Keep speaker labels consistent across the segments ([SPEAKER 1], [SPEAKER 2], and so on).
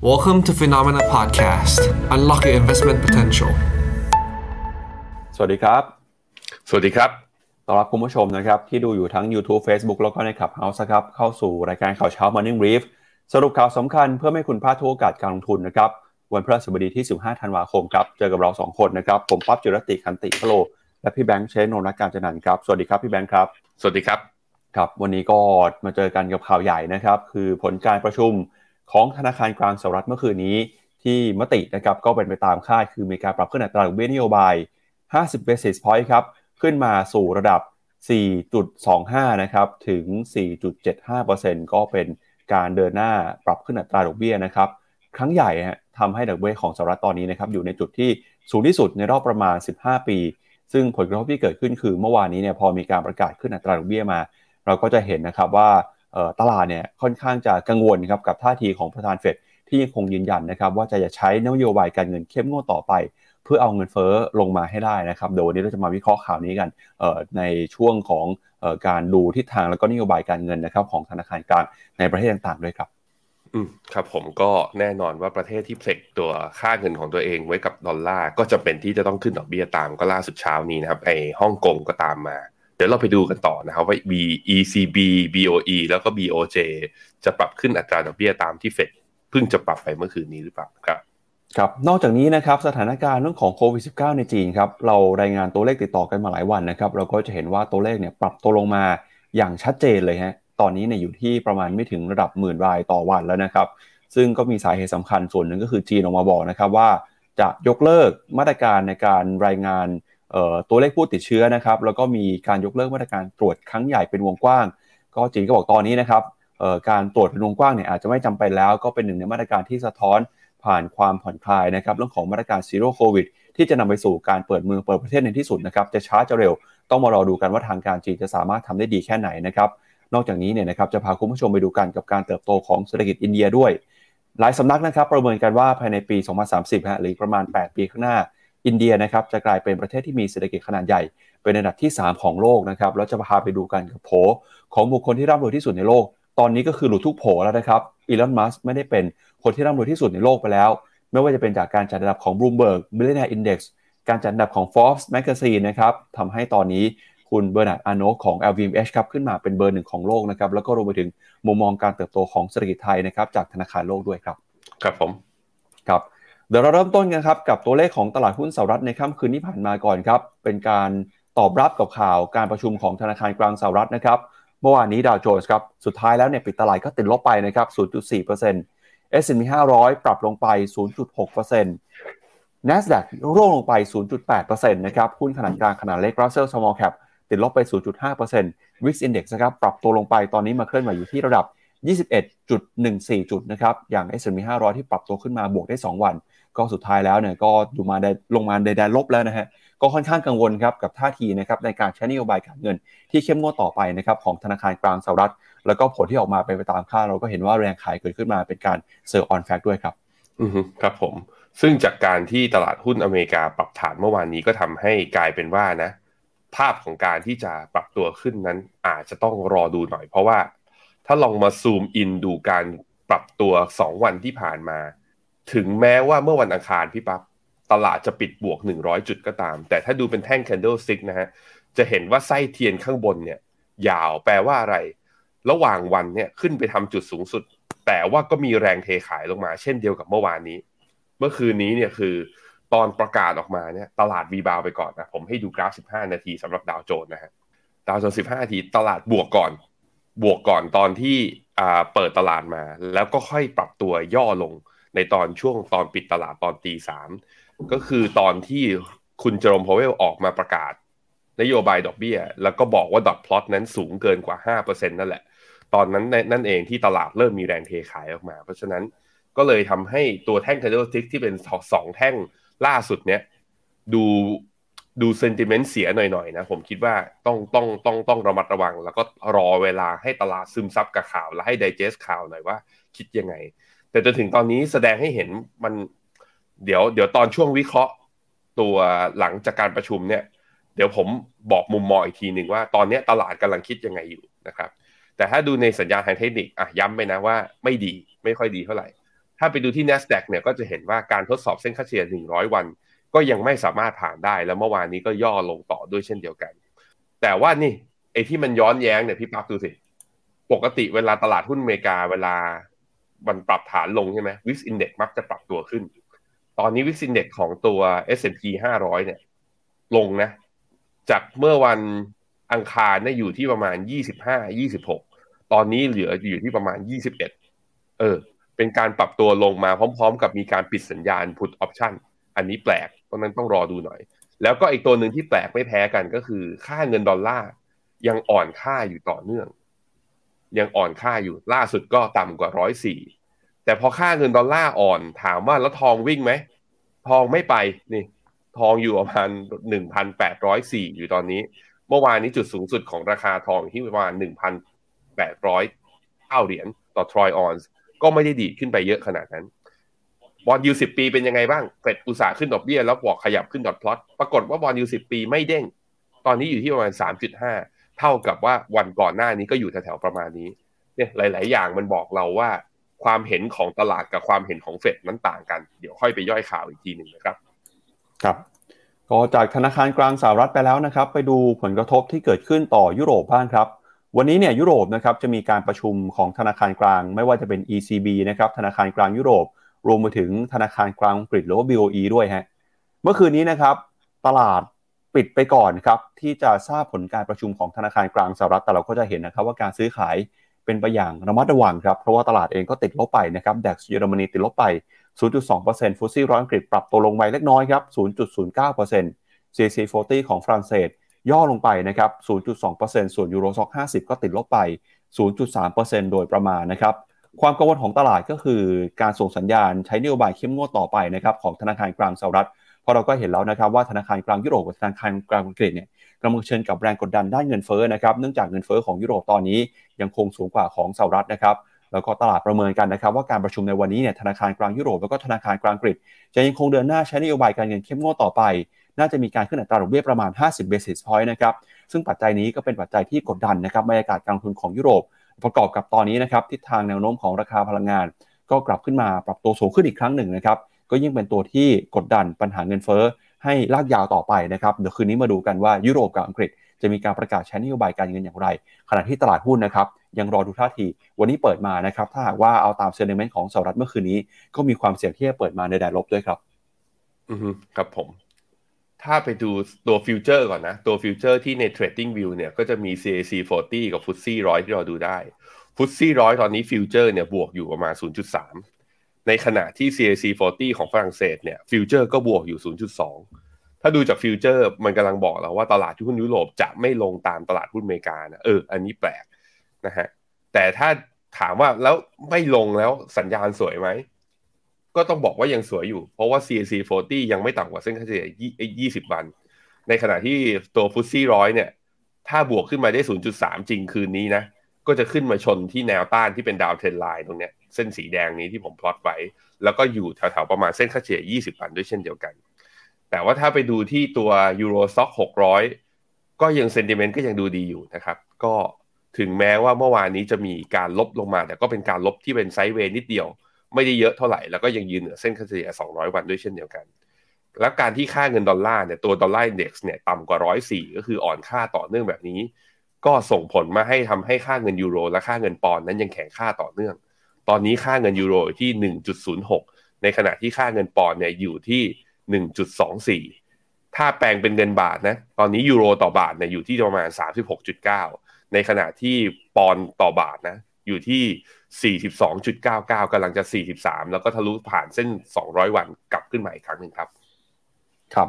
[SPEAKER 1] Welcome to Phenomena Podcast. Unlock your investment potential.
[SPEAKER 2] สวัสดีครับ
[SPEAKER 3] สวัสดีครับ
[SPEAKER 2] ต้อนรับคุณผู้ชมนะครับที่ดูอยู่ทั้ง YouTube Facebook แล้วก็ใน Clubhouse ครับเข้าสู่รายการข่าวเช้า Morning Brief สรุปข่าวสำคัญเพื่อไม่ให้คุณพลาดทุกโอกาสการลงทุนนะครับ วันพฤหัสบดีที่ 15 ธันวาคมครับ เจอกับเรา 2 คนนะครับ ผมปั๊บจิรติคันติพโล และพี่แบงค์เชนนนท์การจันนันท์ครับ สวัสดีครับพี่แบงค์ครับ
[SPEAKER 3] สวัสดีครับ
[SPEAKER 2] ครับ วันนี้ก็มาเจอกันกับข่าวใหญ่นะครับ คือผลการประชุม ของธนาคารกลางสหรัฐเมื่อคืนนี้ ที่มตินะครับก็เป็นไปตามคาดคือมีการปรับขึ้นอัตราดอกเบี้ยนโยบาย 50 basis point ครับขึ้นมาสู่ระดับ 4.25 นะครับถึง 4.75%ก็เป็นการเดินหน้าปรับขึ้นอัตราดอกเบี้ยนะครับครั้งใหญ่ทำให้ดอกเบี้ยของสหรัฐตอนนี้นะครับอยู่ในจุดที่สูงที่สุดในรอบประมาณ 15 ปี ซึ่งผลกระทบที่เกิดขึ้นคือเมื่อวานนี้เนี่ยพอมีการประกาศขึ้นอัตราดอกเบี้ยมา เราก็จะเห็นนะครับว่า ตลาดเนี่ยค่อนข้างจะกังวลครับกับท่าทีของประธานเฟดที่ยังคงยืนยันนะครับว่าจะใช้นโยบายการเงินเข้มงวดต่อไป เพื่อเอาเงินเฟ้อลงมาให้ได้นะครับเดี๋ยววันนี้เราจะมาวิเคราะห์ข่าวนี้กันในช่วงของการดูทิศทางแล้วก็นโยบายการเงินนะครับของธนาคารกลางในประเทศต่างๆด้วยครับ
[SPEAKER 3] อืมครับผมก็แน่นอนว่าประเทศที่เพล็กตัวค่าเงินของตัวเองไว้กับดอลลาร์ก็จะเป็นที่จะต้องขึ้นดอกเบี้ยตามก็ล่าสุดเช้านี้นะครับไอ้ฮ่องกงก็ตามมา เดี๋ยวเราไปดูกันต่อนะครับว่า B ECB BOE แล้วก็ BOJ จะปรับขึ้นอัตราดอกเบี้ยตามที่เฟดเพิ่งจะปรับไปเมื่อคืนนี้หรือเปล่าครับ
[SPEAKER 2] ครับนอกจากนี้นะครับสถานการณ์เรื่องของโควิด -19 ในจีนครับเรารายงานตัวเลขติดต่อกันมาหลายวันนะครับเราก็จะเห็นว่าตัวเลขเนี่ยปรับตัวลงมาอย่างชัดเจนเลยฮะตอนนี้เนี่ยอยู่ที่ประมาณไม่ถึงระดับหมื่นรายต่อวันแล้วนะครับ ซึ่งก็มีสาเหตุสำคัญส่วนหนึ่งก็คือจีนออกมาบอกนะครับว่าจะยกเลิกมาตรการในการรายงาน ตัวเลขผู้ติดเชื้อนะครับ แล้วก็มีการยกเลิกมาตรการตรวจครั้งใหญ่เป็นวงกว้าง ก็จีนก็บอกตอนนี้นะครับการตรวจเป็นวงกว้างเนี่ยอาจจะไม่จำเป็นแล้วก็เป็นหนึ่งในมาตรการที่สะท้อนผ่านความผ่อนคลายนะครับเรื่องของมาตรการ Zero COVID ที่จะนำไปสู่การเปิดเมืองเปิดประเทศในที่สุดนะครับจะช้าจะเร็วต้องมารอดูกันว่าทางการจีนจะสามารถทำได้ดีแค่ไหนนะครับนอกจากนี้เนี่ยนะครับจะพาคุณผู้ชมไปดูกันกับการเติบโตของเศรษฐกิจอินเดียด้วย หลายสำนักนะครับประเมินกันว่าภายในปี 2030ฮะหรือประมาณ 8 ปีข้างหน้า อินเดียนะครับจะกลายเป็นประเทศที่มีเศรษฐกิจขนาดใหญ่ เป็นอันดับที่ 3 ของโลกนะครับแล้วจะพาไปดูกันกับโผของบุคคลที่ร่ำรวยที่สุดในโลก ตอนนี้ก็คือหลุดทุกโผแล้วนะครับอีลอนมัสก์ไม่ได้เป็นคนที่ร่ำรวยที่สุดในโลกไปแล้ว ไม่ว่าจะเป็นจากการจัดอันดับของ Bloomberg Billionaire Index การจัดอันดับของ Forbes Magazine นะครับทำให้ตอนนี้คุณเบอร์นาร์ดอาร์โนลต์ของ LVMH ครับขึ้นมาเป็นเบอร์หนึ่งของโลกนะครับแล้วก็รวมไปถึงมุมมองการเติบโตของเศรษฐกิจไทยนะครับจากธนาคารโลกด้วยครับ
[SPEAKER 3] ครับผม
[SPEAKER 2] ครับ เดี๋ยวเราเริ่มต้นกันครับกับตัวเลขของตลาดหุ้นสหรัฐในค่ำคืนที่ผ่านมาก่อนครับเป็นการตอบรับกับข่าวการประชุมของธนาคารกลางสหรัฐนะครับเมื่อวานนี้ดาวโจนส์ครับสุดท้ายแล้วเนี่ยปิดตลาดก็ติดลบไปนะครับ 0.4% S&P 500 ปรับลงไป 0.6% NASDAQ ร่วงลงไป 0.8%นะครับหุ้นขนาดกลางขนาดเล็ก Russell Small Cap ติดลบไป 0.5% VIX Index นะครับปรับตัวลงไปตอนนี้มาเคลื่อนไหวอยู่ที่ระดับ 21.14 จุดนะครับอย่าง S&P 500 ที่ปรับตัวขึ้นมาบวกได้ 2 วัน ก็สุดท้ายแล้วเนี่ยก็อยู่มาได้ลงมาในแดนลบแล้วนะฮะก็ค่อนข้างกังวลครับกับท่าทีนะครับในการใช้นโยบายการเงิน ที่เข้มงวดต่อไปนะครับของธนาคารกลางสหรัฐ แล้วก็ผลที่ออกมาไปไปตามคาดเราก็เห็นว่าแรงขายเกิดขึ้นมาเป็นการ sell on fact ด้วยครับ
[SPEAKER 3] อือครับผม ซึ่งจากการที่ตลาดหุ้นอเมริกาปรับฐานเมื่อวานนี้ก็ทำให้กลายเป็นว่านะ ภาพของการที่จะปรับตัวขึ้นนั้นอาจจะต้องรอดูหน่อย เพราะว่าถ้าลองมาซูมอินดูการปรับตัว 2 วันที่ผ่านมา ถึงแม้ว่าเมื่อวันอังคารพี่ปับ๊บตลาดจะปิดบวก 100 จุดก็ตาม แต่ถ้าดูเป็นแท่ง candlestick นะฮะจะเห็นว่าไส้เทียนข้างบนเนี่ย ยาวแปลว่าอะไร ระหว่างวันเนี่ยขึ้นไปทำจุดสูงสุด แต่ว่าก็มีแรงเทขายลงมา เช่นเดียวกับเมื่อวานนี้ เมื่อคืนนี้เนี่ยคือตอนประกาศออกมาเนี่ยตลาดวีบาวไปก่อนนะผมให้ดูกราฟ 15 นาทีสำหรับดาวโจนส์นะฮะดาวโจนส์15 นาทีตลาดบวกก่อน บวกก่อนตอนที่เปิดตลาดมา แล้วก็ค่อยปรับตัวย่อลง ในตอนช่วงตอนปิดตลาดตอนตีสามก็คือตอนที่คุณเจอโรมพาวเวลล์ออกมาประกาศ นโยบายดอกเบี้ย แล้วก็บอกว่า dot plot นั้นสูงเกินกว่า 5%นั่นแหละ ตอนนั้นนั่นเองที่ตลาดเริ่มมีแรงเทขายออกมา เพราะฉะนั้นก็เลยทำให้ตัวแท่ง candlestick ที่เป็นสองแท่งล่าสุดเนี้ยดูดู sentiment เสียหน่อยๆนะผมคิดว่าต้องต้องต้องต้องระมัดระวัง แล้วก็รอเวลาให้ตลาดซึมซับกับข่าว แล้วให้ digest ข่าวหน่อยว่าคิดยังไง แต่จนถึงตอนนี้แสดงให้เห็นมันเดี๋ยวเดี๋ยวตอนช่วงวิเคราะห์ตัวหลังจากการประชุมเนี่ย เดี๋ยวผมบอกมุมมองอีกทีหนึ่งว่าตอนนี้ตลาดกำลังคิดยังไงอยู่นะครับ แต่ถ้าดูในสัญญาณทางเทคนิคอะย้ำไปนะว่าไม่ดีไม่ค่อยดีเท่าไหร่ ถ้าไปดูที่ NASDAQ เนี่ยก็จะเห็นว่าการทดสอบเส้นค่าเฉลี่ย 100 วัน ก็ยังไม่สามารถผ่านได้ แล้วเมื่อวานนี้ก็ย่อลงต่อด้วยเช่นเดียวกัน แต่ว่านี่ไอ้ที่มันย้อนแย้งเนี่ยพี่ปั๊บดูสิปกติเวลาตลาดหุ้นอเมริกาเวลา มันปรับฐานลงใช่ไหมวิกอินเด็กมักจะปรับตัวขึ้น ตอนนี้วิกอินเด็กของตัว S&P 500 เนี่ย ลงนะ จากเมื่อวันอังคารเนี่ยอยู่ที่ประมาณ 25 26 ตอนนี้เหลืออยู่ที่ประมาณ 21 เออ เป็นการปรับตัวลงมาพร้อม ๆ กับมีการปิดสัญญาณ put option อันนี้แปลกเพราะนั้นต้องรอดูหน่อย แล้วก็อีกตัวหนึ่งที่แปลกไม่แพ้กันก็คือ ค่าเงินดอลลาร์ยังอ่อนค่าอยู่ต่อเนื่อง ยังอ่อนค่าอยู่ล่าสุดก็ต่ำกว่าร้อยสี่แต่พอค่าเงินดอลลาร์อ่อนถามว่าแล้วทองวิ่งไหม ทองไม่ไปนี่ ทองอยู่ประมาณหนึ่งพันแปดร้อยสี่อยู่ตอนนี้ เมื่อวานนี้จุดสูงสุดของราคาทองที่ประมาณหนึ่งพันแปดร้อยเก้าเหรียญต่อทรอยออนซ์ก็ไม่ได้ดีขึ้นไปเยอะขนาดนั้น bond yield สิบปีเป็นยังไงบ้างเฟดอุตส่าห์ขึ้นดอกเบี้ยแล้วบอกขยับขึ้น dot plot ปรากฏว่า bond yield สิบปีไม่เด้ง ตอนนี้อยู่ที่ประมาณสามจุดห้า เท่ากับว่าวันก่อนหน้านี้ก็อยู่แถวๆประมาณนี้เนี่ยหลาย ๆ อย่างมันบอกเราว่า ความเห็นของตลาดกับความเห็นของเฟดนั้นต่างกัน เดี๋ยวค่อยไปย่อยข่าวอีกทีหนึ่งนะครับ
[SPEAKER 2] ครับ ก็จากธนาคารกลางสหรัฐไปแล้วนะครับ ไปดูผลกระทบที่เกิดขึ้นต่อยุโรปบ้างครับ วันนี้เนี่ยยุโรปนะครับจะมีการประชุมของธนาคารกลาง ไม่ว่าจะเป็น ECB นะครับธนาคารกลางยุโรป รวมไปถึงธนาคารกลางอังกฤษหรือว่า BOE ด้วยฮะเมื่อคืนนี้นะครับ ตลาด ปิดไปก่อนครับที่จะทราบผลการประชุมของธนาคารกลางสหรัฐแต่เราก็จะเห็นนะครับว่าการซื้อขายเป็นไปอย่างระมัดระวังครับเพราะว่าตลาดเองก็ติดลบไปนะครับดัคเยอรมนีติดลบไป 0.2%ฟุตซี่ร้อยอังกฤษปรับตัวลงไปเล็กน้อยครับ 0.09% CAC 40 ของฝรั่งเศสย่อลงไปนะครับ 0.2%ส่วนยูโรซ็อก50 ก็ติดลบไป 0.3%โดยประมาณนะครับความกังวลของตลาดก็คือการส่งสัญญาณใช้นโยบายเข้มงวดต่อไปนะครับของธนาคารกลางสหรัฐ ราะเราก็เห็นแล้วนะครับว่าธนาคารกลางยุโรปกับธนาคารกลางอังกฤษเนี่ยกำลังเชิญกับแรงกดดันด้านเงินเฟ้อนะครับเนื่องจากเงินเฟ้อของยุโรปตอนนี้ยังคงสูงกว่าของสหรัฐนะครับแล้วก็ตลาดประเมินกันนะครับว่าการประชุมในวันนี้เนี่ยธนาคารกลางยุโรปแล้วก็ธนาคารกลางอังกฤษจะยังคงเดินหน้าใช้นโยบายการเงินเข้มงวดต่อไป น่าจะมีการขึ้นอัตราดอกเบี้ยประมาณ 50 basis point นะครับซึ่งปัจจัยนี้ก็เป็นปัจจัยที่กดดันนะครับบรรยากาศการลงทุนของยุโรป ประกอบกับตอนนี้นะครับทิศทางแนวโน้มของราคาพลังงาน ก็กลับขึ้นมาปรับตัวสูงขึ้นอีกครั้งหนึ่งนะครับ ก็ยิ่งเป็นตัวที่กดดันปัญหาเงินเฟ้อให้ลากยาวต่อไปนะครับเดี๋ยวคืนนี้มาดูกันว่ายุโรปกับอังกฤษจะมีการประกาศใช้นโยบายการเงินอย่างไร ขณะที่ตลาดหุ้นนะครับยังรอดูท่าที วันนี้เปิดมานะครับ ถ้าหากว่าเอาตาม sentiment ของสหรัฐเมื่อคืนนี้ ก็มีความเสี่ยงที่จะเปิดมาในแดนลบด้วยครับ
[SPEAKER 3] อือครับผม ถ้าไปดูตัว future ก่อนนะ ตัว future ที่ใน Trading View เนี่ยก็จะมี CAC 40 กับ FTSE 100ที่เราดูได้ FTSE 100ตอนนี้ future เนี่ยบวกอยู่ประมาณ 0.3 ในขณะที่ CAC 40 ของฝรั่งเศสเนี่ย future ก็บวกอยู่ 0.2 ถ้าดูจาก future มันกำลังบอกเราว่าตลาดหุ้นยุโรปจะไม่ลงตามตลาดหุ้นอเมริกานะเออ อันนี้แปลกนะฮะแต่ถ้าถามว่าแล้วไม่ลงแล้วสัญญาณสวยไหม ก็ต้องบอกว่ายังสวยอยู่ เพราะว่า CAC 40 ยังไม่ต่ำกว่าเส้นค่าเฉลี่ย20 วัน ในขณะที่ตัว FTSE ร้อยเนี่ยถ้าบวกขึ้นมาได้ 0.3 จริงคืนนี้นะ ก็จะขึ้นมาชนที่แนวต้านที่เป็น downtrend line ตรงเนี้ย เส้นสีแดงนี้ที่ผมพลอตไว้ แล้วก็อยู่แถวๆประมาณเส้นค่าเฉลี่ย 20 วันด้วยเช่นเดียวกัน แต่ว่าถ้าไปดูที่ตัว Euro Stoxx 600 ก็ยัง sentiment ก็ยังดูดีอยู่นะครับ ก็ถึงแม้ว่าเมื่อวานนี้จะมีการลบลงมา แต่ก็เป็นการลบที่เป็น sideway นิดเดียว ไม่ได้เยอะเท่าไหร่ แล้วก็ยังยืนเหนือเส้นค่าเฉลี่ย 200 วันด้วยเช่นเดียวกัน แล้วการที่ค่าเงินดอลลาร์เนี่ยตัว Dollar Index เนี่ยต่ำกว่า104ก็คืออ่อนค่าต่อเนื่องแบบนี้ก็ส่งผลมาให้ทำให้ค่าเงินยูโรและค่าเงินปอนด์นั้นยังแข็งค่าต่อเนื่อง ตอนนี้ค่าเงินยูโรที่ 1.06 ในขณะที่ค่าเงินปอนด์เนี่ยอยู่ที่ 1.24 ถ้าแปลงเป็นเงินบาทนะ ตอนนี้ยูโรต่อบาทเนี่ยอยู่ที่ประมาณ 36.9 ในขณะที่ปอนด์ต่อบาทนะอยู่ที่ 42.99กำลังจะ 43 แล้วก็ทะลุผ่านเส้น 200 วันกลับขึ้นมาอีกครั้งหนึ่งครับ
[SPEAKER 2] ครับ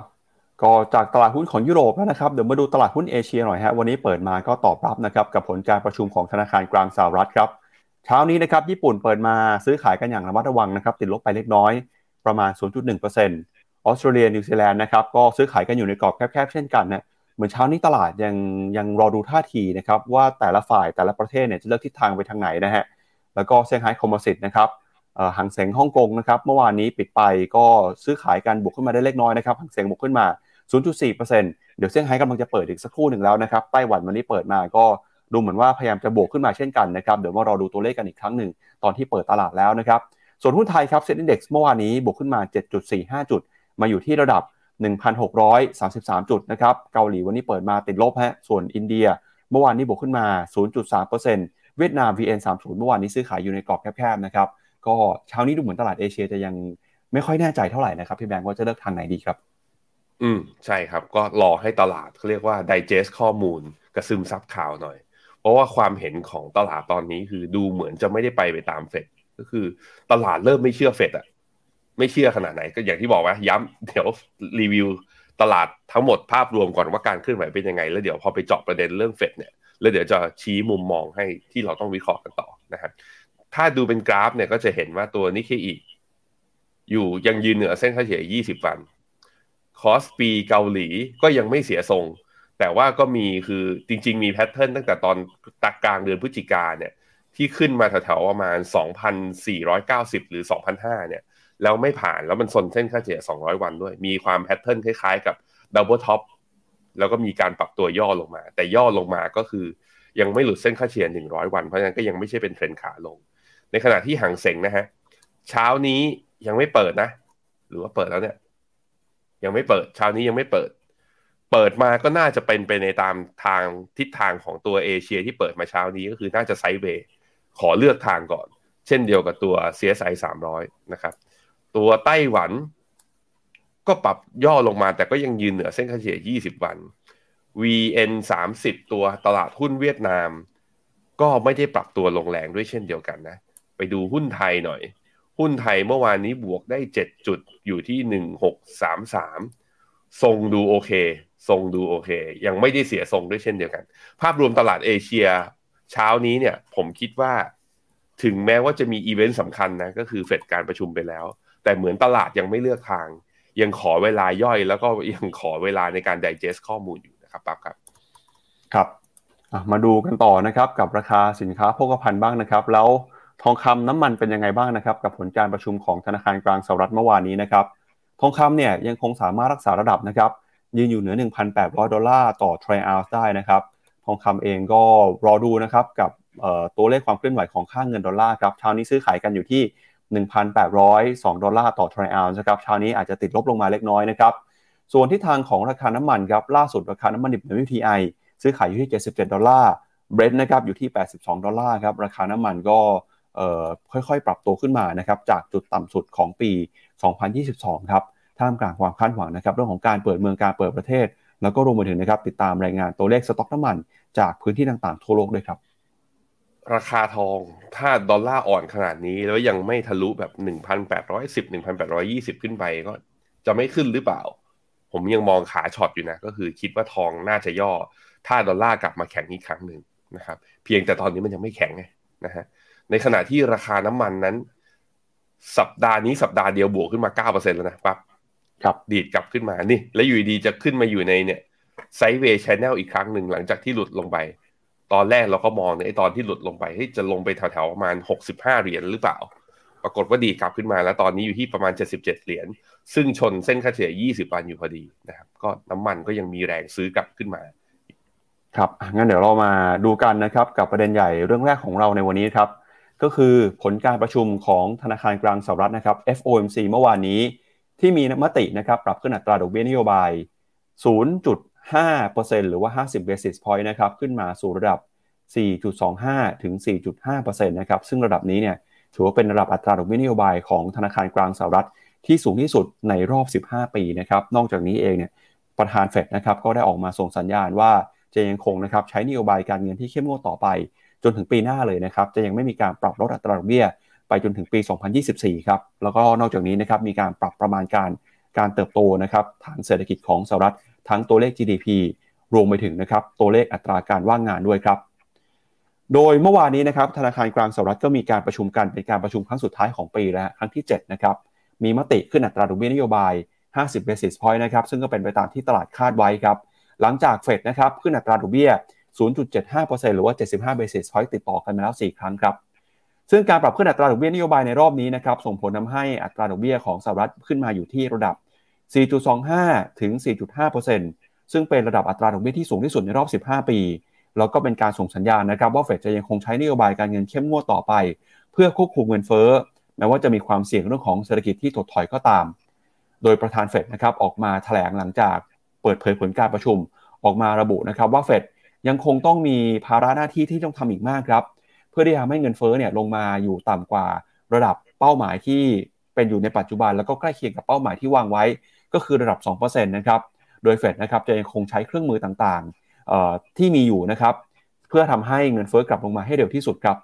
[SPEAKER 2] ก็จากตลาดหุ้นของยุโรปแล้วนะครับ เดี๋ยวมาดูตลาดหุ้นเอเชียหน่อยฮะ วันนี้เปิดมาก็ตอบรับนะครับกับผลการประชุมของธนาคารกลางสหรัฐครับ เช้านี้นะครับญี่ปุ่นเปิดมาซื้อขายกันอย่างระมัดระวังนะครับติดลบไปเล็กน้อยประมาณ 0.1%ออสเตรเลียนิวซีแลนด์นะครับก็ซื้อขายกันอยู่ในกรอบแคบๆเช่นกันนะเหมือนเช้านี้ตลาดยังยังรอดูท่าทีนะครับว่าแต่ละฝ่ายแต่ละประเทศเนี่ยจะเลือกทิศทางไปทางไหนนะฮะแล้วก็เซี่ยงไฮ้คอมมอสิตนะครับหางเสงฮ่องกงนะครับเมื่อวานนี้ปิดไปก็ซื้อขายกันบวกขึ้นมาได้เล็กน้อยนะครับหางเสงบวกขึ้นมา 0.4%เดี๋ยวเซี่ยงไฮ้กำลังจะเปิดอีกสักครู่หนึ่งแล้วนะครับไต้หวันวันนี้เปิดมาก็ ดูเหมือนว่าพยายามจะบวกขึ้นมาเช่นกันนะครับเดี๋ยวมารอดูตัวเลขกันอีกครั้งหนึ่งตอนที่เปิดตลาดแล้วนะครับส่วนหุ้นไทยครับเซ็นดีเด็กซ์เมื่อวานนี้บวกขึ้นมา 7.45 จุด มาอยู่ที่ระดับ 1,633 จุดนะครับเกาหลีวันนี้เปิดมาติดลบฮะส่วนอินเดีย เมื่อวานนี้บวกขึ้นมา 0.3%เวียดนาม VN30 เมื่อวานนี้ซื้อขายอยู่ในกรอบแคบๆนะครับก็เช้านี้ดูเหมือนตลาดเอเชียจะยังไม่ค่อยแน่ใจเท่าไหร่นะครับพี่แบงค์ว่าจะเลือกทางไหนดีครับ
[SPEAKER 3] อืมใช่ครับก็รอให้ตลาดเขาเรียกว่า digest ข้อมูลกระซึมซับข่าวหน่อย เพราะว่าความเห็นของตลาดตอนนี้คือดูเหมือนจะไม่ได้ไปไปตามเฟดก็คือตลาดเริ่มไม่เชื่อเฟดอะไม่เชื่อขนาดไหนก็อย่างที่บอกว่าย้ำเดี๋ยวรีวิวตลาดทั้งหมดภาพรวมก่อนว่าการเคลื่อนไหวเป็นยังไง แล้วเดี๋ยวพอไปเจาะประเด็นเรื่องเฟดเนี่ยแล้วเดี๋ยวจะชี้มุมมองให้ที่เราต้องวิเคราะห์กันต่อนะครับถ้าดูเป็นกราฟเนี่ยก็จะเห็นว่าตัวนิกเคอิอยู่ยังยืนเหนือเส้นค่าเฉลี่ย 20 วัน คอสปีเกาหลีก็ยังไม่เสียทรง แต่ว่าก็มีคือจริง ๆ มี pattern ตั้งแต่ตอนตักกลางเดือนพฤศจิกาเนี่ยที่ขึ้นมาแถวๆประมาณ 2,490 หรือ 2,500 เนี่ย แล้วไม่ผ่านแล้วมันชนเส้นค่าเฉลี่ย 200 วันด้วย มีความ pattern คล้ายๆ กับ double top แล้วก็มีการปรับตัวย่อลงมา แต่ย่อลงมาก็คือยังไม่หลุดเส้นค่าเฉลี่ย 100 วัน เพราะฉะนั้นก็ยังไม่ใช่เป็นเทรนขาลง ในขณะที่ฮั่งเส็งนะฮะเช้านี้ยังไม่เปิดนะ หรือว่าเปิดแล้วเนี่ย ยังไม่เปิดเช้านี้ยังไม่เปิด เปิดมาก็น่าจะเป็นไปในตามทางทิศทางของตัวเอเชียที่เปิดมาเช้านี้ก็คือน่าจะ sidewayขอเลือกทางก่อน เช่นเดียวกับตัว CSI 300 นะครับ ตัวไต้หวัน ก็ปรับย่อลงมาแต่ก็ยังยืนเหนือเส้นค่าเฉลี่ย 20 วัน VN 30 ตัวตลาดหุ้นเวียดนาม ก็ไม่ได้ปรับตัวลงแรงด้วยเช่นเดียวกันนะ ไปดูหุ้นไทยหน่อย หุ้นไทยเมื่อวานนี้บวกได้ 7 จุดอยู่ที่ 1633 ทรงดูโอเค ทรงดูโอเค ยังไม่ได้เสียทรงด้วยเช่นเดียวกัน ภาพรวมตลาดเอเชีย เช้านี้เนี่ยผมคิดว่า ถึงแม้ว่าจะมีอีเวนต์สำคัญนะก็คือเฟดการประชุมไปแล้ว แต่เหมือนตลาดยังไม่เลือกทาง ยังขอเวลาย่อยแล้วก็ยังขอเวลาในการ digest ข้อมูลอยู่นะครับปั๊บครับ
[SPEAKER 2] ครับมาดูกันต่อนะครับกับราคาสินค้าโภคภัณฑ์บ้างนะครับ แล้วทองคำน้ำมันเป็นยังไงบ้างนะครับ กับผลการประชุมของธนาคารกลางสหรัฐเมื่อวานนี้นะครับ ทองคำเนี่ยยังคงสามารถรักษาระดับนะครับ ยืนอยู่เหนือ 1,800 ดอลลาร์ต่อทรัลล์ได้นะครับทองคำเองก็รอดูนะครับกับตัวเลขความเคลื่อนไหวของค่าเงินดอลลาร์ครับเช้านี้ซื้อขายกันอยู่ที่ 1,802 ดอลลาร์ต่อทรัลล์นะครับเช้านี้อาจจะติดลบลงมาเล็กน้อยนะครับส่วนที่ทางของราคาน้ำมันครับล่าสุดราคาน้ำมันดิบใน WTI ซื้อขายอยู่ที่ 77 ดอลลาร์เบรนท์นะครับอยู่ที่ 82 ดอลลาร์ครับราคาน้ำมันก็ค่อยๆ ปรับตัวขึ้นมานะครับจากจุดต่ำสุดของปี 2022 ครับ ท่ามกลางความคาดหวังนะครับเรื่องของการเปิดเมืองการเปิดประเทศ แล้วก็รวมไปถึงนะครับติดตามรายงานตัวเลขสต็อกน้ำมัน จากพื้นที่ต่างๆทั่วโลกด้วยครับ
[SPEAKER 3] ราคาทองถ้าดอลลาร์อ่อนขนาดนี้แล้วยังไม่ทะลุแบบ1,810 1,820 ขึ้นไปก็จะไม่ขึ้นหรือเปล่า ผมยังมองขาช็อตอยู่นะ ก็คือคิดว่าทองน่าจะย่อ ถ้าดอลลาร์กลับมาแข็งอีกครั้งหนึ่งนะครับ เพียงแต่ตอนนี้มันยังไม่แข็งไงนะฮะในขณะที่ราคาน้ำมันนั้น สัปดาห์นี้สัปดาห์เดียวบวกขึ้นมา 9%แล้วนะปั๊บ
[SPEAKER 2] ครับ
[SPEAKER 3] ดีดกลับขึ้นมานี่ แล้วอยู่ดีจะขึ้นมาอยู่ในเนี่ยไซด์เวย์ชแนลอีกครั้งหนึ่งหลังจากที่หลุดลงไป ตอนแรกเราก็มองในตอนที่หลุดลงไปให้จะลงไปแถวๆประมาณ 65 เหรียญหรือเปล่า ปรากฏว่าดีกลับขึ้นมา แล้วตอนนี้อยู่ที่ประมาณ 77 เหรียญซึ่งชนเส้นค่าเฉลี่ย 20 วันอยู่พอดีนะครับ ก็น้ำมันก็ยังมีแรงซื้อกลับขึ้นมา
[SPEAKER 2] ครับงั้นเดี๋ยวเรามาดูกันนะครับ กับประเด็นใหญ่เรื่องแรกของเราในวันนี้ครับก็คือผลการประชุมของธนาคารกลางสหรัฐนะครับ FOMC เมื่อวานนี้ ที่มีมตินะครับปรับขึ้นอัตราดอกเบี้ยนโยบาย 0.5%หรือว่า 50 basis point นะครับขึ้นมาสู่ระดับ 4.25 ถึง 4.5%นะครับซึ่งระดับนี้เนี่ยถือว่าเป็นระดับอัตราดอกเบี้ยนโยบายของธนาคารกลางสหรัฐที่สูงที่สุดในรอบ 15 ปีนะครับนอกจากนี้เองเนี่ยประธานเฟดนะครับก็ได้ออกมาส่งสัญญาณว่าจะยังคงนะครับใช้นโยบายการเงินที่เข้มงวดต่อไป จนถึงปีหน้าเลยนะครับจะยังไม่มีการปรับลดอัตราดอกเบี้ย ไปจนถึงปี 2024 ครับ แล้วก็นอกจากนี้นะครับมีการปรับประมาณการการเติบโตนะครับฐานเศรษฐกิจของสหรัฐทั้งตัวเลข GDP รวมไปถึงนะครับตัวเลขอัตราการว่างงานด้วยครับ โดยเมื่อวานนี้นะครับธนาคารกลางสหรัฐก็มีการประชุมกันเป็นการประชุมครั้งสุดท้ายของปีแล้วครั้งที่ 7 นะครับ มีมติขึ้นอัตราดอกเบี้ยนโยบาย 50 basis point นะครับ ซึ่งก็เป็นไปตามที่ตลาดคาดไว้ครับ หลังจากเฟดนะครับขึ้นอัตราดอกเบี้ย 0.75%หรือว่า 75 basis point ติดต่อกันมาแล้ว 4 ครั้งครับ ซึ่งการปรับขึ้นอัตราดอกเบี้ยนโยบายในรอบนี้นะครับส่งผลทำให้อัตราดอกเบี้ยของสหรัฐขึ้นมาอยู่ที่ระดับ 4.25 ถึง 4.5 ซึ่งเป็นระดับอัตราดอกเบี้ยที่สูงที่สุดในรอบ 15 ปี แล้วก็เป็นการส่งสัญญาณนะครับว่าเฟดจะยังคงใช้นโยบายการเงินเข้มงวดต่อไป เพื่อควบคุมเงินเฟ้อแม้ว่าจะมีความเสี่ยงเรื่องของเศรษฐกิจที่ถดถอยก็ตาม โดยประธานเฟดนะครับออกมาแถลงหลังจากเปิดเผยผลการประชุม ออกมาระบุนะครับว่าเฟดยังคงต้องมีภาระหน้าที่ที่ต้องทำอีกมากครับเพื่อที่จะทำให้เงินเฟ้อเนี่ยลงมาอยู่ต่ำกว่าระดับเป้าหมายที่เป็นอยู่ในปัจจุบัน แล้วก็ใกล้เคียงกับเป้าหมายที่วางไว้ ก็คือระดับ 2%นะครับโดยเฟดนะครับจะยังคงใช้เครื่องมือต่างๆที่มีอยู่นะครับเพื่อทำให้เงินเฟ้อกลับลงมาให้เร็วที่สุดครับ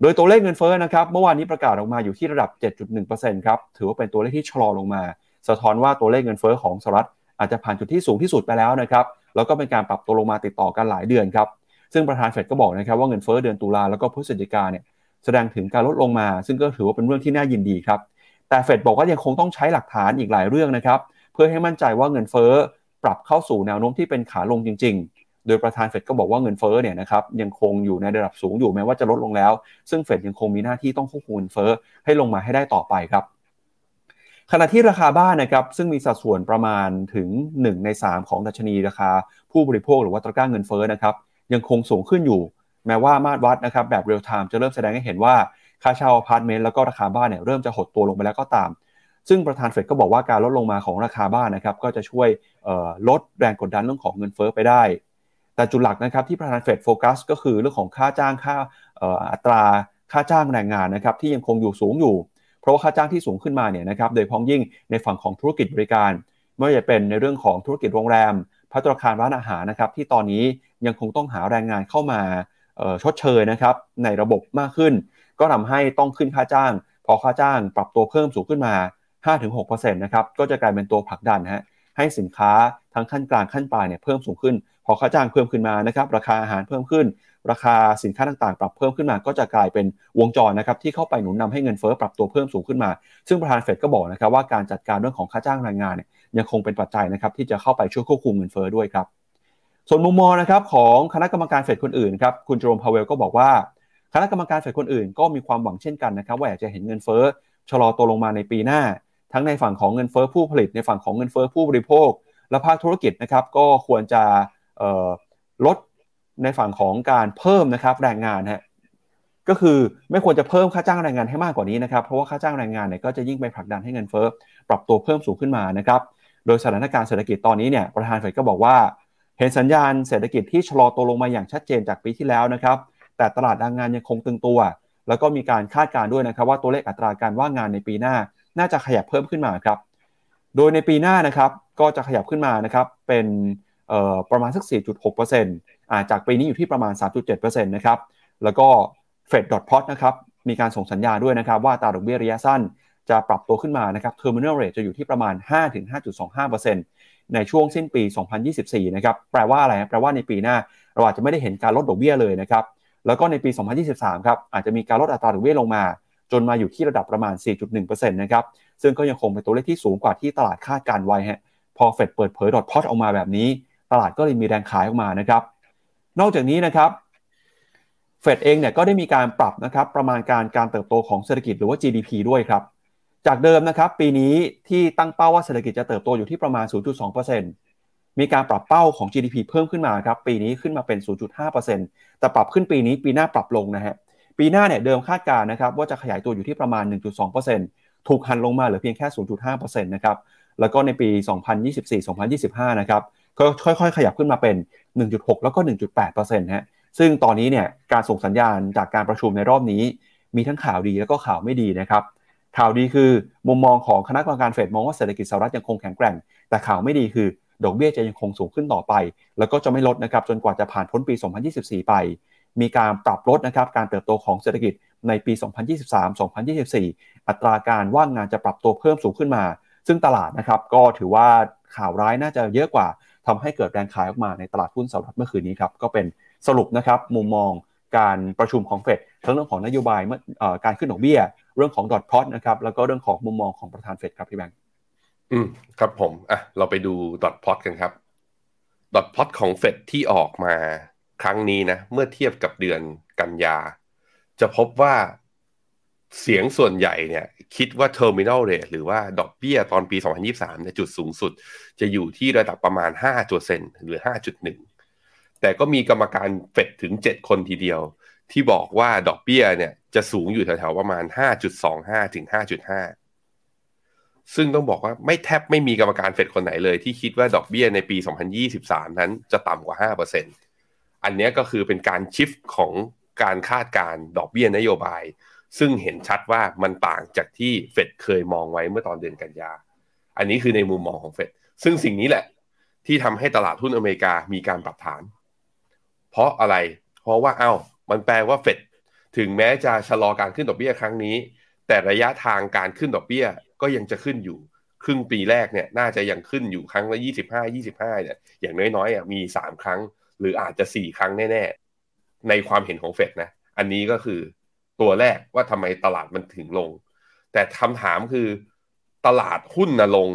[SPEAKER 2] โดยตัวเลขเงินเฟ้อนะครับเมื่อวานนี้ประกาศออกมาอยู่ที่ระดับ 7.1%ครับถือว่าเป็นตัวเลขที่ชะลอลงมา สะท้อนว่าตัวเลขเงินเฟ้อของสหรัฐอาจจะผ่านจุดที่สูงที่สุดไปแล้วนะครับแล้วก็เป็นการปรับตัวลงมาติดต่อกันหลายเดือนครับ ซึ่งประธานเฟดก็บอกนะครับว่าเงินเฟ้อเดือนตุลาแล้วก็พฤศจิกาเนี่ยแสดงถึงการลดลงมา ซึ่งก็ถือว่าเป็นเรื่องที่น่ายินดีครับ แต่เฟดบอกว่ายังคงต้องใช้หลักฐานอีกหลายเรื่องนะครับ เพื่อให้มั่นใจว่าเงินเฟ้อปรับเข้าสู่แนวโน้มที่เป็นขาลงจริง ๆ โดยประธานเฟดก็บอกว่าเงินเฟ้อเนี่ยนะครับยังคงอยู่ในระดับสูงอยู่แม้ว่าจะลดลงแล้ว ซึ่งเฟดยังคงมีหน้าที่ต้องควบคุมเงินเฟ้อให้ลงมาให้ได้ต่อไปครับขณะที่ราคาบ้านนะครับซึ่งมีสัดส่วนประมาณถึง 1 ใน 3 ของดัชนีราคาผู้บริโภคหรือว่าตะกร้าเงินเฟ้อนะครับ ยังคงสูงขึ้นอยู่ แม้ว่ามาตรวัดนะครับแบบเรียลไทม์จะเริ่มแสดงให้เห็นว่าค่าเช่าอพาร์ตเมนต์แล้วก็ราคาบ้านเนี่ยเริ่มจะหดตัวลงไปแล้วก็ตาม ซึ่งประธานเฟดก็บอกว่าการลดลงมาของราคาบ้านนะครับก็จะช่วยลดแรงกดดันเรื่องของเงินเฟ้อไปได้ แต่จุดหลักนะครับที่ประธานเฟดโฟกัสก็คือเรื่องของค่าจ้างค่าอัตราค่าจ้างแรงงานนะครับที่ยังคงอยู่สูงอยู่ เพราะว่าค่าจ้างที่สูงขึ้นมาเนี่ยนะครับโดยพ้องยิ่งในฝั่งของธุรกิจบริการ ไม่ว่าจะเป็นในเรื่องของธุรกิจโรงแรม พัตราคารร้านอาหารนะครับที่ตอนนี้ยังคงต้องหาแรงงานเข้ามาชดเชยนะครับในระบบมากขึ้น ก็ทำให้ต้องขึ้นค่าจ้าง พอค่าจ้างปรับตัวเพิ่มสูงขึ้นมา 5-6%นะครับก็จะกลายเป็นตัวผลักดันฮะให้สินค้าทั้งขั้นกลางขั้นปลายเนี่ยเพิ่มสูงขึ้น พอค่าจ้างเพิ่มขึ้นมานะครับราคาอาหารเพิ่มขึ้น ราคาสินค้าต่างๆ ปรับเพิ่มขึ้นมา ก็จะกลายเป็นวงจรนะครับที่เข้าไปหนุนนำให้เงินเฟ้อปรับตัวเพิ่มสูงขึ้นมา ซึ่งประธานเฟดก็บอกนะครับว่าการจัดการเรื่องของค่าจ้างแรงงานเนี่ย ยังคงเป็นปัจจัยนะครับที่จะเข้าไปช่วยควบคุมเงินเฟ้อด้วยครับ ส่วนมุมมองนะครับของคณะกรรมการเฟดคนอื่นครับคุณโจมพาวเวลก็บอกว่า คณะกรรมการเฟดคนอื่น ก็มีความหวังเช่นกันนะครับว่าอยากจะเห็นเงินเฟ้อชะลอตัวลงมาในปีหน้า ทั้งในฝั่งของเงินเฟ้อผู้ผลิตในฝั่งของเงินเฟ้อผู้บริโภค และภาคธุรกิจนะครับก็ควรจะลดในฝั่งของการเพิ่มนะครับแรงงานฮะก็คือไม่ควรจะเพิ่มค่าจ้างแรงงานให้มากกว่านี้นะครับ เพราะว่าค่าจ้างแรงงานเนี่ยก็จะยิ่งไปผลักดันให้เงินเฟ้อปรับตัวเพิ่มสูงขึ้นมานะครับ โดยสถานการณ์เศรษฐกิจตอนนี้เนี่ยประธานเฟดก็บอกว่า เห็นสัญญาณเศรษฐกิจที่ชะลอตัวลงมาอย่างชัดเจนจากปีที่แล้วนะครับ แต่ตลาดแรงงานยังคงตึงตัว แล้วก็มีการคาดการณ์ด้วยนะครับว่าตัวเลขอัตราการว่างงานในปีหน้า น่าจะขยับเพิ่มขึ้นมาครับ โดยในปีหน้านะครับก็จะขยับขึ้นมานะครับเป็นประมาณสัก 4.6%จากปีนี้อยู่ที่ประมาณ 3.7%นะครับแล้วก็เฟดดอทพอตนะครับมีการส่งสัญญาด้วยนะครับว่าตาดอกเบี้ยระยะสั้น จะปรับตัวขึ้นมานะครับ terminal rate จะอยู่ที่ประมาณ 5-5.25%ในช่วงสิ้นปี 2024 นะครับ แปลว่าอะไร แปลว่าในปีหน้าเราอาจจะไม่ได้เห็นการลดดอกเบี้ยเลยนะครับ แล้วก็ในปี 2023 ครับ อาจจะมีการลดอัตราดอกเบี้ยลงมา จนมาอยู่ที่ระดับประมาณ 4.1%นะครับ ซึ่งก็ยังคงเป็นตัวเลขที่สูงกว่าที่ตลาดคาดการไว้ฮะ พอเฟดเปิดเผยดอทพอตออกมาแบบนี้ ตลาดก็เลยมีแรงขายออกมานะครับ นอกจากนี้นะครับเฟดเองเนี่ยก็ได้มีการปรับนะครับประมาณการการเติบโตของเศรษฐกิจหรือว่า GDP ด้วยครับ จากเดิมนะครับปีนี้ที่ตั้งเป้าว่าเศรษฐกิจจะเติบโตอยู่ที่ประมาณ 0.2%มีการปรับเป้าของ GDP เพิ่มขึ้นมาครับปีนี้ขึ้นมาเป็น 0.5%แต่ปรับขึ้นปีนี้ปีหน้าปรับลงนะฮะปีหน้าเนี่ยเดิมคาดการณ์นะครับว่าจะขยายตัวอยู่ที่ประมาณ 1.2%ถูกหันลงมาเหลือเพียงแค่ 0.5%นะครับแล้วก็ในปี 2024-2025 นะครับก็ค่อยๆ ขยับขึ้นมาเป็น 1.6 แล้วก็ 1.8%ฮะซึ่งตอนนี้เนี่ยการส่งสัญญาณจากการประชุมในรอบนี้ มีทั้งข่าวดีแล้วก็ข่าวไม่ดีนะครับ ข่าวดีคือมุมมองของคณะกรรมการเฟดมองว่าเศรษฐกิจสหรัฐยังคงแข็งแกร่ง แต่ข่าวไม่ดีคือดอกเบี้ยจะยังคงสูงขึ้นต่อไป แล้วก็จะไม่ลดนะครับจนกว่าจะผ่านพ้นปี 2024 ไป มีการปรับลดนะครับการเติบโตของเศรษฐกิจในปี 2023-2024 อัตราการว่างงานจะปรับตัวเพิ่มสูงขึ้นมา ซึ่งตลาดนะครับก็ถือว่าข่าวร้ายน่าจะเยอะกว่าทำให้เกิดแรงขายออกมาในตลาดหุ้นสหรัฐเมื่อคืนนี้ครับก็เป็นสรุปนะครับมุมมอง การประชุมของเฟดทั้งเรื่องของนโยบายเมื่อการขึ้นดอกเบี้ย เรื่องของดอทพอตนะครับแล้วก็เรื่องของมุมมองของประธานเฟดครับพี่แบงค์
[SPEAKER 3] อืมครับผมอะเราไปดูดอทพอตกันครับดอทพอตของเฟดที่ออกมาครั้งนี้นะ เมื่อเทียบกับเดือนกันยา จะพบว่าเสียงส่วนใหญ่เนี่ย คิดว่า terminal rate หรือว่าดอกเบี้ยตอนปี 2023เนี่ยจุดสูงสุด จะอยู่ที่ระดับประมาณ5%หรือ 5.1 แต่ก็มีกรรมการเฟดถึง 7 คนทีเดียว ที่บอกว่าดอกเบี้ยเนี่ยจะสูงอยู่แถวๆประมาณ 5.25 ถึง 5.5 ซึ่งต้องบอกว่าไม่แทบไม่มีกรรมการเฟดคนไหนเลย ที่คิดว่าดอกเบี้ยในปี 2023 นั้นจะต่ำกว่า 5%อันนี้ก็คือเป็นการชิฟของการคาดการดอกเบี้ยนโยบาย ซึ่งเห็นชัดว่ามันต่างจากที่เฟดเคยมองไว้เมื่อตอนเดือนกันยา อันนี้คือในมุมมองของเฟดซึ่งสิ่งนี้แหละ ที่ทำให้ตลาดหุ้นอเมริกามีการปรับฐาน เพราะอะไร เพราะว่าเอา้ามันแปลว่าเฟดถึงแม้จะชะลอการขึ้นดอกเบี้ยครั้งนี้ แต่ระยะทางการขึ้นดอกเบี้ยก็ยังจะขึ้นอยู่ ครึ่งปีแรกเนี่ยน่าจะยังขึ้นอยู่ครั้งละ 25 25เนี่ยอย่างน้อยๆอะมี 3 ครั้ง หรืออาจจะ 4 ครั้งแน่ๆ ในความเห็นของเฟดนะ อันนี้ก็คือตัวแรกว่าทำไมตลาดมันถึงลง แต่คำถามคือตลาดหุ้นนะลง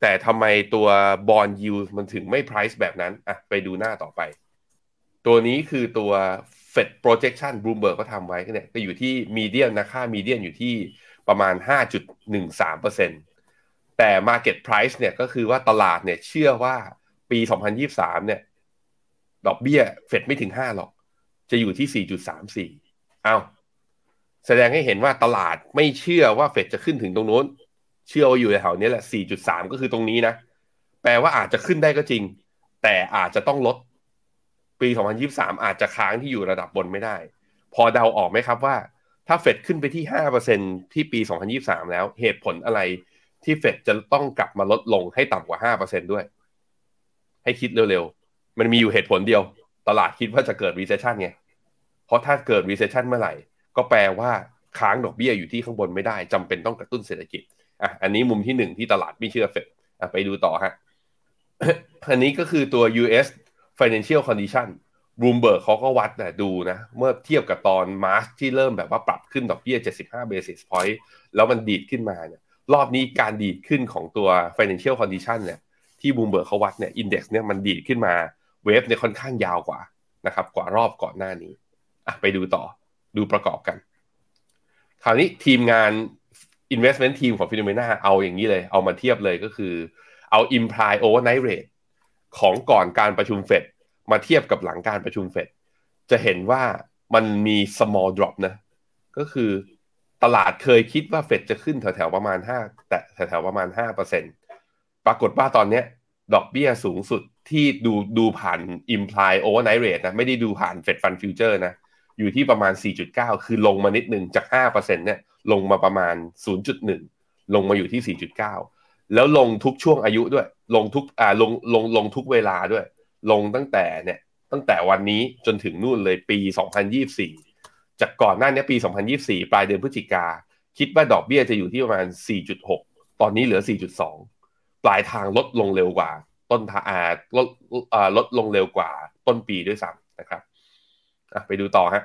[SPEAKER 3] แต่ทำไมตัวบอลยูมันถึงไม่ price แบบนั้นอะไปดูหน้าต่อไป ตัวนี้คือตัว Fed projection Bloomberg ก็ทำไว้เนี่ยก็อยู่ที่ median นนะค่า median อยู่ที่ประมาณ 5.13%แต่ market price เนี่ยก็คือว่าตลาดเนี่ยเชื่อว่าปี 2023 เนี่ย ดอกเบี้ยเฟดไม่ถึง 5 หรอก จะอยู่ที่ 4.34 เอาแสดงให้เห็นว่าตลาดไม่เชื่อว่าเฟดจะขึ้นถึงตรงโน้น เชื่อว่าอยู่แถวนี้แหละ 4.3 ก็คือตรงนี้นะ แปลว่าอาจจะขึ้นได้ก็จริง แต่อาจจะต้องลด ปี 2023 อาจจะค้างที่อยู่ระดับบนไม่ได้ พอเดาออกไหมครับว่า ถ้าเฟดขึ้นไปที่ 5%ที่ปี 2023 แล้วเหตุผลอะไรที่เฟดจะต้องกลับมาลดลงให้ต่ำกว่า 5%ด้วย ให้คิดเร็วๆ มันมีอยู่เหตุผลเดียว ตลาดคิดว่าจะเกิด recession ไง เพราะถ้าเกิด recession เมื่อไหร่ ก็แปลว่าค้างดอกเบี้ยอยู่ที่ข้างบนไม่ได้จำเป็นต้องกระตุ้นเศรษฐกิจอะอันนี้มุมที่หนึ่งที่ตลาดไม่เชื่อเฟดอะไปดูต่อฮะอันนี้ก็คือตัว US financial condition Bloomberg เขาก็วัดนะดูนะ เมื่อเทียบกับตอน March ที่เริ่มแบบว่าปรับขึ้นดอกเบี้ย 75 basis point แล้วมันดีดขึ้นมาเนี่ยรอบนี้การดีดขึ้นของตัว financial condition เนี่ยที่บูมเบิร์กเขาวัดเนี่ย index เนี่ยมันดีดขึ้นมา wave เนี่ยค่อนข้างยาวกว่านะครับกว่ารอบก่อนหน้านี้อะไปดูต่อดูประกอบกัน คราวนี้ทีมงาน investment team ของ Finnomena เอาอย่างนี้เลย เอามาเทียบเลยก็คือเอา imply overnight rate ของก่อนการประชุมเฟดมาเทียบกับหลังการประชุมเฟดจะเห็นว่ามันมี small drop นะ ก็คือตลาดเคยคิดว่าเฟดจะขึ้นแถวๆประมาณ 5 แต่แถวๆประมาณ 5%ปรากฏว่าตอนนี้ดอกเบี้ยสูงสุดที่ดูดูผ่าน imply overnight rate นะ ไม่ได้ดูผ่าน Fed Fund Future นะ อยู่ที่ประมาณ 4.9 คือลงมานิดนึงจาก 5%เนี่ยลงมาประมาณ 0.1 ลงมาอยู่ที่ 4.9 แล้วลงทุกช่วงอายุด้วย ลงทุกอ่าลงลงลงทุกเวลาด้วย ลงตั้งแต่เนี่ยตั้งแต่วันนี้จนถึงนู่นเลยปี 2024 จากก่อนหน้านี้ปี 2024 ปลายเดือนพฤศจิกา คิดว่าดอกเบี้ยจะอยู่ที่ประมาณ 4.6 ตอนนี้เหลือ 4.2 ปลายทางลดลงเร็วกว่า ต้นทางลดอ่าลดลงเร็วกว่าต้นปีด้วยซ้ำนะครับไปดูต่อฮะ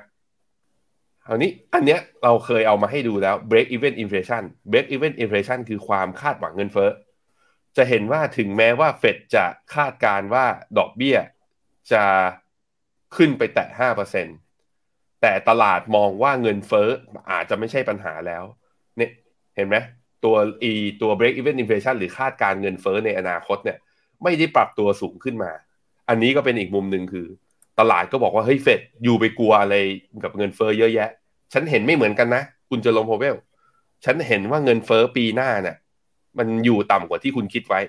[SPEAKER 3] คราวนี้อันเนี้ยเราเคยเอามาให้ดูแล้ว break even inflation break even inflation คือความคาดหวังเงินเฟ้อ จะเห็นว่าถึงแม้ว่าเฟดจะคาดการว่าดอกเบี้ยจะขึ้นไปแตะห้าเปอร์เซ็นแต่ตลาดมองว่าเงินเฟ้ออาจจะไม่ใช่ปัญหาแล้วเนี่ยเห็นไหมตัว e ตัว break even inflation หรือคาดการเงินเฟ้อในอนาคตเนี่ยไม่ได้ปรับตัวสูงขึ้นมา อันนี้ก็เป็นอีกมุมหนึ่งคือ ตลาดก็บอกว่าเฮ้ยเฟดอยู่ไปกลัวอะไรกับเงินเฟอ้อเยอะแยะ ฉันเห็นไม่เหมือนกันนะ คุณจะลงโพเวล ฉันเห็นว่าเงินเฟอ้อปีหน้าเนี่ยมันอยู่ต่ำกว่าที่คุณคิดไว้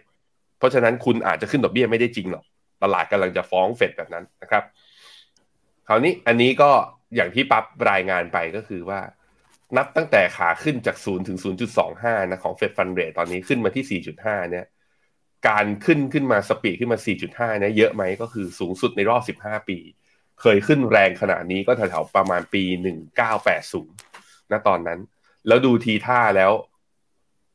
[SPEAKER 3] เพราะฉะนั้นคุณอาจจะขึ้นดอกเบี้ยไม่ได้จริงหรอกตลาดกำลังจะฟ้องเฟดแบบนั้นนะครับ คราวนี้อันนี้ก็อย่างที่ปั๊บรายงานไปก็คือว่า นับตั้งแต่ขาขึ้นจาก 0 ถึง 0.25 นะของเฟดฟันเรทตอนนี้ขึ้นมาที่ 4.5 เนี่ย การขึ้นขึ้นมาสปีดขึ้นมา 4.5เนี่ยเยอะไหมก็คือสูงสุดในรอบ 15 ปี เคยขึ้นแรงขนาดนี้ก็แถวๆประมาณปี 1980นะตอนนั้น แล้วดูทีท่าแล้ว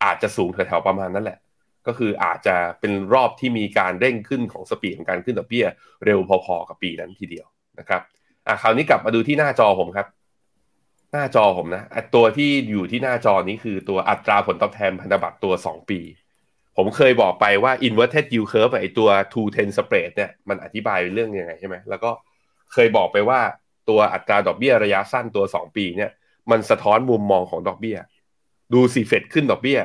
[SPEAKER 3] อาจจะสูงแถวๆประมาณนั้นแหละ ก็คืออาจจะเป็นรอบที่มีการเร่งขึ้นของสปีดของการขึ้นดอกเบี้ย เร็วพอๆกับปีนั้นทีเดียวนะครับอะคราวนี้กลับมาดูที่หน้าจอผมครับ หน้าจอผมนะตัวที่อยู่ที่หน้าจอนี้คือตัวอัตราผลตอบแทนพันธบัตรตัว 2 ปี ผมเคยบอกไปว่า inverted yield curve ไอตัว two ten spread เนี่ยมันอธิบายเรื่องยังไงใช่ไหมแล้วก็เคยบอกไปว่าตัวอัตราดอกเบี้ยระยะสั้นตัว 2 ปีเนี่ย มันสะท้อนมุมมองของดอกเบี้ย ดูสิเฟดขึ้นดอกเบี้ย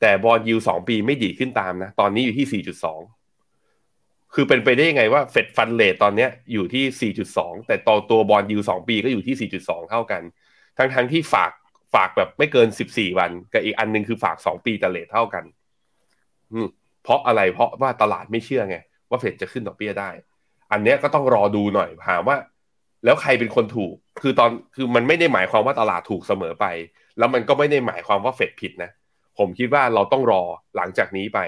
[SPEAKER 3] แต่ bond yield สองปีไม่ดีดขึ้นตามนะ ตอนนี้อยู่ที่ 4.2 คือเป็นไปได้ยังไงว่า Fed fund rate ตอนนี้อยู่ที่ 4.2 แต่ต่อตัว bond yield สองปีก็อยู่ที่ 4.2 เท่ากัน ทั้งทั้งที่ฝากฝากแบบไม่เกินสิบสี่วันกับอีกอันหนึ่งคือฝากสองปีแต่ rate เท่ากัน เพราะอะไรเพราะว่าตลาดไม่เชื่อไง ว่าเฟดจะขึ้นดอกเบี้ยได้ อันเนี้ยก็ต้องรอดูหน่อยถามว่า แล้วใครเป็นคนถูก คือตอนคือมันไม่ได้หมายความว่าตลาดถูกเสมอไป แล้วมันก็ไม่ได้หมายความว่าเฟดผิดนะ ผมคิดว่าเราต้องรอหลังจากนี้ไป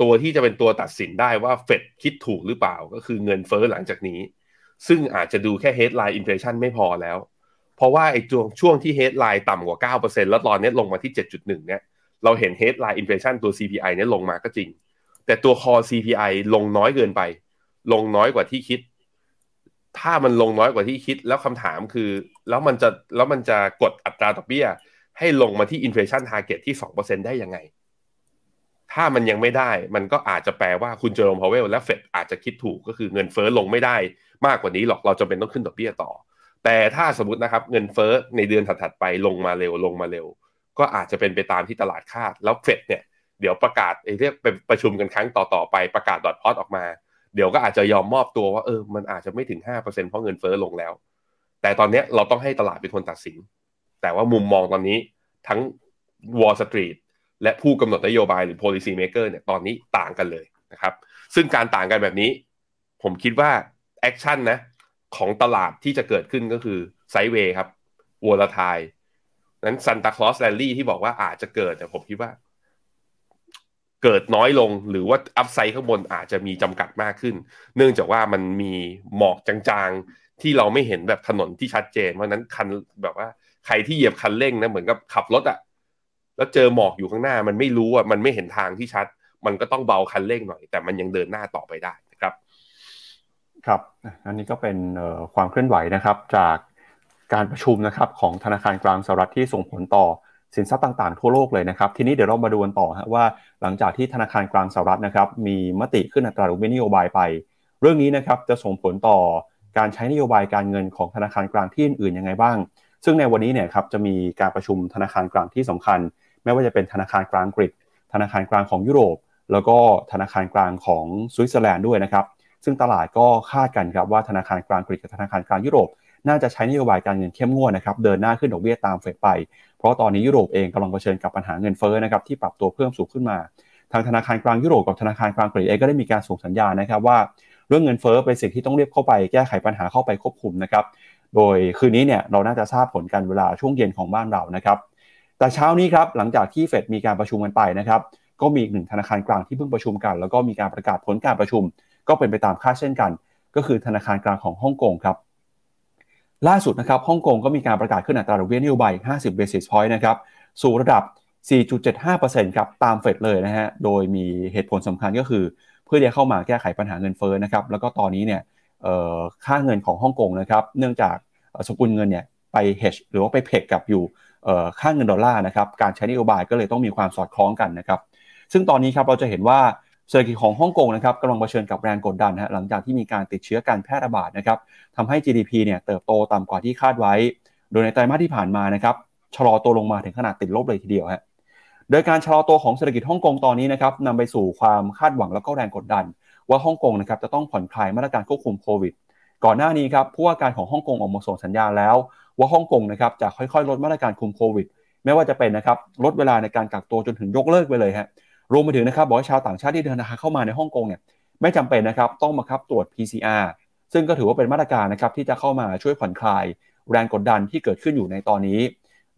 [SPEAKER 3] ตัวที่จะเป็นตัวตัดสินได้ว่าเฟดคิดถูกหรือเปล่าก็คือเงินเฟ้อหลังจากนี้ ซึ่งอาจจะดูแค่ headline inflation ไม่พอแล้ว เพราะว่าไอ้ช่วงช่วงที่ headline ต่ำกว่า 9%แล้วตอนนี้ลงมาที่ 7.1 เนี่ย เราเห็น headline inflation ตัว CPI เนี่ยลงมาก็จริง แต่ตัว core CPI ลงน้อยเกินไป ลงน้อยกว่าที่คิด ถ้ามันลงน้อยกว่าที่คิด แล้วคำถามคือ แล้วมันจะแล้วมันจะกดอัตราดอกเบี้ย ให้ลงมาที่ inflation target ที่ 2%ได้ยังไง ถ้ามันยังไม่ได้ มันก็อาจจะแปลว่าคุณเจอร์มพาวเวลและเฟดอาจจะคิดถูกก็คือเงินเฟ้อลงไม่ได้มากกว่านี้หรอกเราจะเป็นต้องขึ้นดอกเบี้ยต่อ แต่ถ้าสมมตินะครับเงินเฟ้อในเดือนถัดๆไปลงมาเร็วลงมาเร็ว ก็อาจจะเป็นไปตามที่ตลาดคาด แล้วเฟดเนี่ยเดี๋ยวประกาศไอ้เรียกไปประชุมกันครั้งต่อๆไปประกาศ dot plot ออกมา เดี๋ยวก็อาจจะยอมมอบตัวว่าเออมันอาจจะไม่ถึง 5%เพราะเงินเฟ้อลงแล้ว แต่ตอนนี้เราต้องให้ตลาดเป็นคนตัดสิน แต่ว่ามุมมองตอนนี้ทั้ง Wall Street และผู้กำหนดนโยบายหรือ policy maker เนี่ยตอนนี้ต่างกันเลยนะครับ ซึ่งการต่างกันแบบนี้ ผมคิดว่า action นะของตลาดที่จะเกิดขึ้นก็คือ sideway ครับ volatile นั้น Santa Claus rally ที่บอกว่าอาจจะเกิดแต่ผมคิดว่า เกิดน้อยลงหรือว่า upside ข้างบนอาจจะมีจำกัดมากขึ้น เนื่องจากว่ามันมีหมอกจางๆ ที่เราไม่เห็นแบบถนนที่ชัดเจน เพราะนั้นคันแบบว่าใครที่เหยียบคันเร่งนะเหมือนกับขับรถอะแล้วเจอหมอกอยู่ข้างหน้ามันไม่รู้อะมันไม่เห็นทางที่ชัด มันก็ต้องเบาคันเร่งหน่อย แต่มันยังเดินหน้าต่อไปได้นะครับ
[SPEAKER 2] ครับ อันนี้ก็เป็นความเคลื่อนไหวนะครับ จาก การประชุมนะครับของธนาคารกลางสหรัฐที่ส่งผลต่อสินทรัพย์ต่างๆ ทั่วโลกเลยนะครับทีนี้เดี๋ยวเรามาดูกันต่อว่าหลังจากที่ธนาคารกลางสหรัฐนะครับมีมติขึ้นอัตราดอกเบี้ยนโยบายไป เรื่องนี้นะครับจะส่งผลต่อการใช้นโยบายการเงินของธนาคารกลางที่อื่นๆยังไงบ้าง ซึ่งในวันนี้เนี่ยครับจะมีการประชุมธนาคารกลางที่สำคัญ ไม่ว่าจะเป็นธนาคารกลางอังกธนาคารกลางของยุโรป แล้วก็ธนาคารกลางของสวิตเซอร์แลนด์ด้วยนะครับซึ่งตลาดก็คาดกันครับว่าธนาคารกลางอังกกับธนาคารกลางยุโรป น่าจะใช้นโยบายการเงินเข้มงวดนะครับเดินหน้าขึ้นดอกเบี้ยตามเฟดไป เพราะตอนนี้ยุโรปเองกำลังเผชิญกับปัญหาเงินเฟ้อนะครับที่ปรับตัวเพิ่มสูงขึ้นมา ทางธนาคารกลางยุโรปกับธนาคารกลางอังกเองก็ได้มีการส่งสัญญาณนะครับว่าเรื่องเงินเฟ้อเป็นสิ่งที่ต้องเรียบเข้าไปแก้ไขปัญหาเข้าไปควบคุมนะครับโดยคืนนี้เนี่ยเราน่าจะทราบผลกันเวลาช่วงเย็นของบ้านเรานะครับแต่เช้านี้ครับหลังจากที่เฟดมีการประชุมกันไปนะครับก็มีหนึ่งธนาคารกลางที่เพิ่งประชุมกัน แล้วก็มีการประกาศผลการประชุม ก็เป็นไปตามคาดเช่นกัน ก็คือธนาคารกลางของฮ่องกงครับ ล่าสุดนะครับฮ่องกงก็มีการประกาศขึ้นอัตราดอกเบี้ยนโยบาย 50 basis point นะครับ สู่ระดับ 4.75%ครับ ตามเฟดเลยนะฮะ โดยมีเหตุผลสำคัญก็คือ เพื่อจะเข้ามาแก้ไขปัญหาเงินเฟ้อนะครับ แล้วก็ตอนนี้เนี่ยค่าเงินของฮ่องกงนะครับ เนื่องจากสกุลเงินเนี่ยไป hedge หรือว่าไปเพกกับอยู่ค่าเงินดอลลาร์นะครับ การใช้นโยบายก็เลยต้องมีความสอดคล้องกันนะครับ ซึ่งตอนนี้ครับเราจะเห็นว่า เศรษฐกิจของฮ่องกงนะครับกำลังเผชิญกับแรงกดดันฮะหลังจากที่มีการติดเชื้อการแพร่ระบาดนะครับทำให้ GDP เนี่ยเติบโตต่ำกว่าที่คาดไว้ โดยในไตรมาสที่ผ่านมานะครับชะลอตัวลงมาถึงขนาดติดลบเลยทีเดียวฮะโดยการชะลอตัวของเศรษฐกิจฮ่องกงตอนนี้นะครับนำไปสู่ความคาดหวังแล้วก็แรงกดดัน ว่าฮ่องกงนะครับจะต้องผ่อนคลายมาตรการควบคุมโควิด ก่อนหน้านี้ครับผู้ว่าการของฮ่องกงออกมาส่งสัญญาแล้ว ว่าฮ่องกงนะครับจะค่อยๆ ลดมาตรการคุมโควิดไม่ว่าจะเป็นนะครับลดเวลาในการกักตัวจนถึงยกเลิกไปเลยฮะ รวมไปถึงนะครับ บอกว่าชาวต่างชาติที่เดินทางเข้ามาในฮ่องกงเนี่ยไม่จำเป็นนะครับต้องมาครับตรวจ PCR ซึ่งก็ถือว่าเป็นมาตรการนะครับที่จะเข้ามาช่วยผ่อนคลาย แรงกดดันที่เกิดขึ้นอยู่ในตอนนี้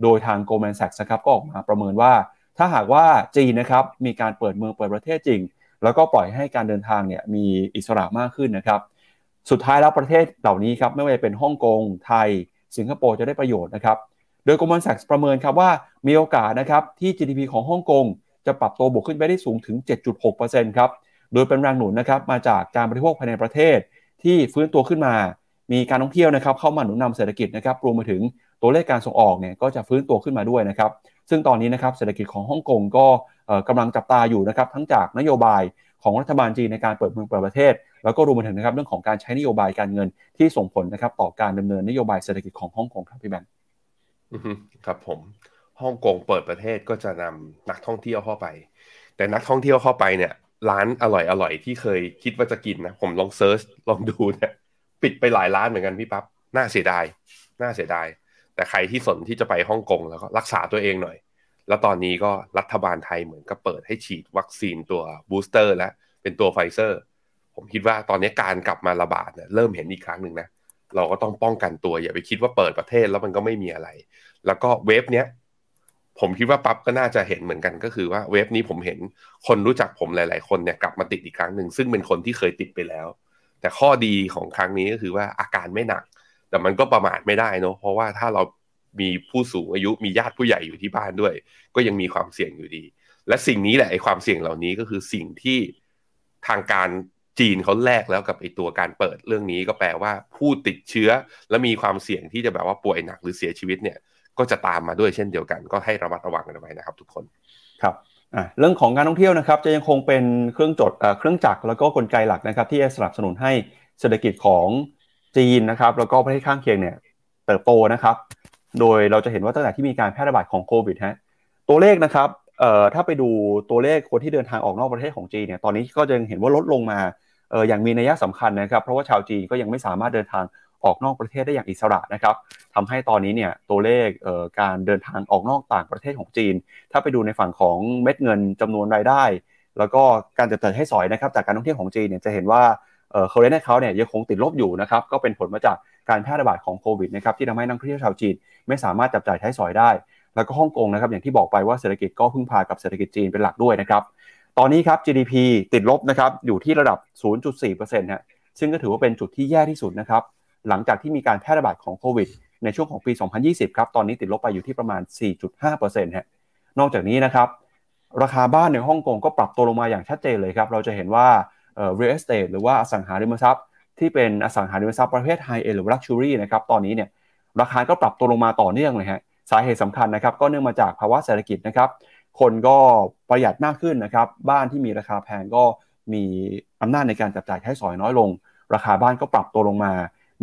[SPEAKER 2] โดยทาง Goldman Sachs นะครับก็ออกมาประเมินว่า ถ้าหากว่าจีนนะครับมีการเปิดเมืองเปิดประเทศจริง แล้วก็ปล่อยให้การเดินทางเนี่ยมีอิสระมากขึ้นนะครับ สุดท้ายแล้วประเทศเหล่านี้ครับไม่ว่าจะเป็นฮ่องกงไทย สิงคโปร์จะได้ประโยชน์นะครับ โดย Goldman Sachs ประเมินครับว่ามีโอกาสนะครับที่ GDP ของฮ่องกง จะปรับตัวบวกขึ้นไปได้สูงถึง 7.6%ครับ โดยเป็นแรงหนุนนะครับมาจากการบริโภคภายในประเทศ ที่ฟื้นตัวขึ้นมา มีการท่องเที่ยวนะครับเข้ามาหนุนนำเศรษฐกิจนะครับรวมไปถึงตัวเลขการส่งออกเนี่ยก็จะฟื้นตัวขึ้นมาด้วยนะครับ ซึ่งตอนนี้นะครับเศรษฐกิจของฮ่องกงก็กำลังจับตาอยู่นะครับทั้งจากนโยบายของรัฐบาลจีนในการเปิดเมืองเปิดประเทศ แล้วก็รวมไปถึงนะครับเรื่องของการใช้นโยบายการเงินที่ส่งผลนะครับต่อการดำเนินนโยบายเศรษฐกิจของฮ่องกงครับพี่แบงค์
[SPEAKER 3] ครับผม ฮ่องกงเปิดประเทศก็จะนำนักท่องเที่ยวเข้าไป แต่นักท่องเที่ยวเข้าไปเนี่ยร้านอร่อยอร่อยที่เคยคิดว่าจะกินนะผมลอง search ลองดูเนี่ยปิดไปหลายร้านเหมือนกันพี่ปั๊บน่าเสียดายน่าเสียดาย แต่ใครที่สนที่จะไปฮ่องกงแล้วก็รักษาตัวเองหน่อย แล้วตอนนี้ก็รัฐบาลไทยเหมือนกับเปิดให้ฉีดวัคซีนตัว booster แล้วเป็นตัวไฟเซอร์ ผมคิดว่าตอนนี้การกลับมาระบาดเนี่ยเริ่มเห็นอีกครั้งหนึ่งนะเราก็ต้องป้องกันตัวอย่าไปคิดว่าเปิดประเทศแล้วมันก็ไม่มีอะไร แล้วก็ wave เนี้ย ผมคิดว่าปั๊บก็น่าจะเห็นเหมือนกันก็คือว่า wave นี้ผมเห็นคนรู้จักผมหลาย ๆ คนเนี่ยกลับมาติดอีกครั้งหนึ่งซึ่งเป็นคนที่เคยติดไปแล้ว แต่ข้อดีของครั้งนี้ก็คือว่าอาการไม่หนัก แต่มันก็ประมาทไม่ได้เนาะเพราะว่าถ้าเรามีผู้สูงอายุมีญาติผู้ใหญ่อยู่ที่บ้านด้วย ก็ยังมีความเสี่ยงอยู่ดี และสิ่งนี้แหละไอ้ความเสี่ยงเหล่านี้ก็คือสิ่งที่ทางการจีนเขาแลกแล้วกับไอ้ตัวการเปิดเรื่องนี้ก็แปลว่าผู้ติดเชื้อและมีความเสี่ยงที่จะแบบว่าป่วยหนักหรือเสียชีวิตเนี่ย ก็จะตามมาด้วยเช่นเดียวกัน ก็ให้ระมัดระวังกันไว้นะครับ ทุกคน
[SPEAKER 2] ครับเรื่องของการท่องเที่ยวนะครับจะยังคงเป็นเครื่องจดเครื่องจักรแล้วก็กลไกหลักนะครับ ที่จะสนับสนุนให้เศรษฐกิจของจีนนะครับ แล้วก็ประเทศข้างเคียงเนี่ยเติบโตนะครับ โดยเราจะเห็นว่าตั้งแต่ที่มีการแพร่ระบาดของโควิดฮะตัวเลขนะครับเอ่อถ้าไปดูตัวเลขคนที่เดินทางออกนอกประเทศของจีนเนี่ยตอนนี้ก็จะเห็นว่าลดลงมาเอออย่างมีนัยสำคัญนะครับ เพราะว่าชาวจีนก็ยังไม่สามารถเดินทาง ออกนอกประเทศได้อย่างอิสระนะครับทำให้ตอนนี้เนี่ยตัวเลขการเดินทางออกนอกต่างประเทศของจีน ถ้าไปดูในฝั่งของเม็ดเงินจำนวนรายได้ แล้วก็การเติบโตให้สอยนะครับจากการท่องเที่ยวของจีนเนี่ยจะเห็นว่าเออร์เรนต์เขาเนี่ยยังคงติดลบอยู่นะครับก็เป็นผลมาจากการแพร่ระบาดของโควิดนะครับที่ทำให้นักท่องเที่ยวชาวจีน ไม่สามารถจับจ่ายใช้สอยได้ แล้วก็ฮ่องกงนะครับอย่างที่บอกไปว่าเศรษฐกิจก็พึ่งพากับเศรษฐกิจจีนเป็นหลักด้วยนะครับตอนนี้ครับ GDP ติดลบนะครับอยู่ที่ระดับ 0.4%ฮะซึ่งก็ถือว่าเป็นจุดที่แย่ที่สุดนะครับ หลังจากที่มีการแพร่ระบาดของโควิด ในช่วงของปี 2020 ครับ ตอนนี้ติดลบไปอยู่ที่ประมาณ 4.5%ฮะนอกจากนี้นะครับ ราคาบ้านในฮ่องกงก็ปรับตัวลงมาอย่างชัดเจนเลยครับ เราจะเห็นว่า real estate หรือว่าอสังหาริมทรัพย์ ที่เป็นอสังหาริมทรัพย์ประเภท high end หรือ luxury นะครับตอนนี้เนี่ยราคาก็ปรับตัวลงมาต่อเนื่องเลยฮะสาเหตุสำคัญนะครับก็เนื่องมาจากภาวะเศรษฐกิจนะครับคนก็ประหยัดมากขึ้นนะครับ บ้านที่มีราคาแพงก็มีอำนาจในการจับจ่ายใช้สอยน้อยลง ราคาบ้านก็ปรับตัวลงมา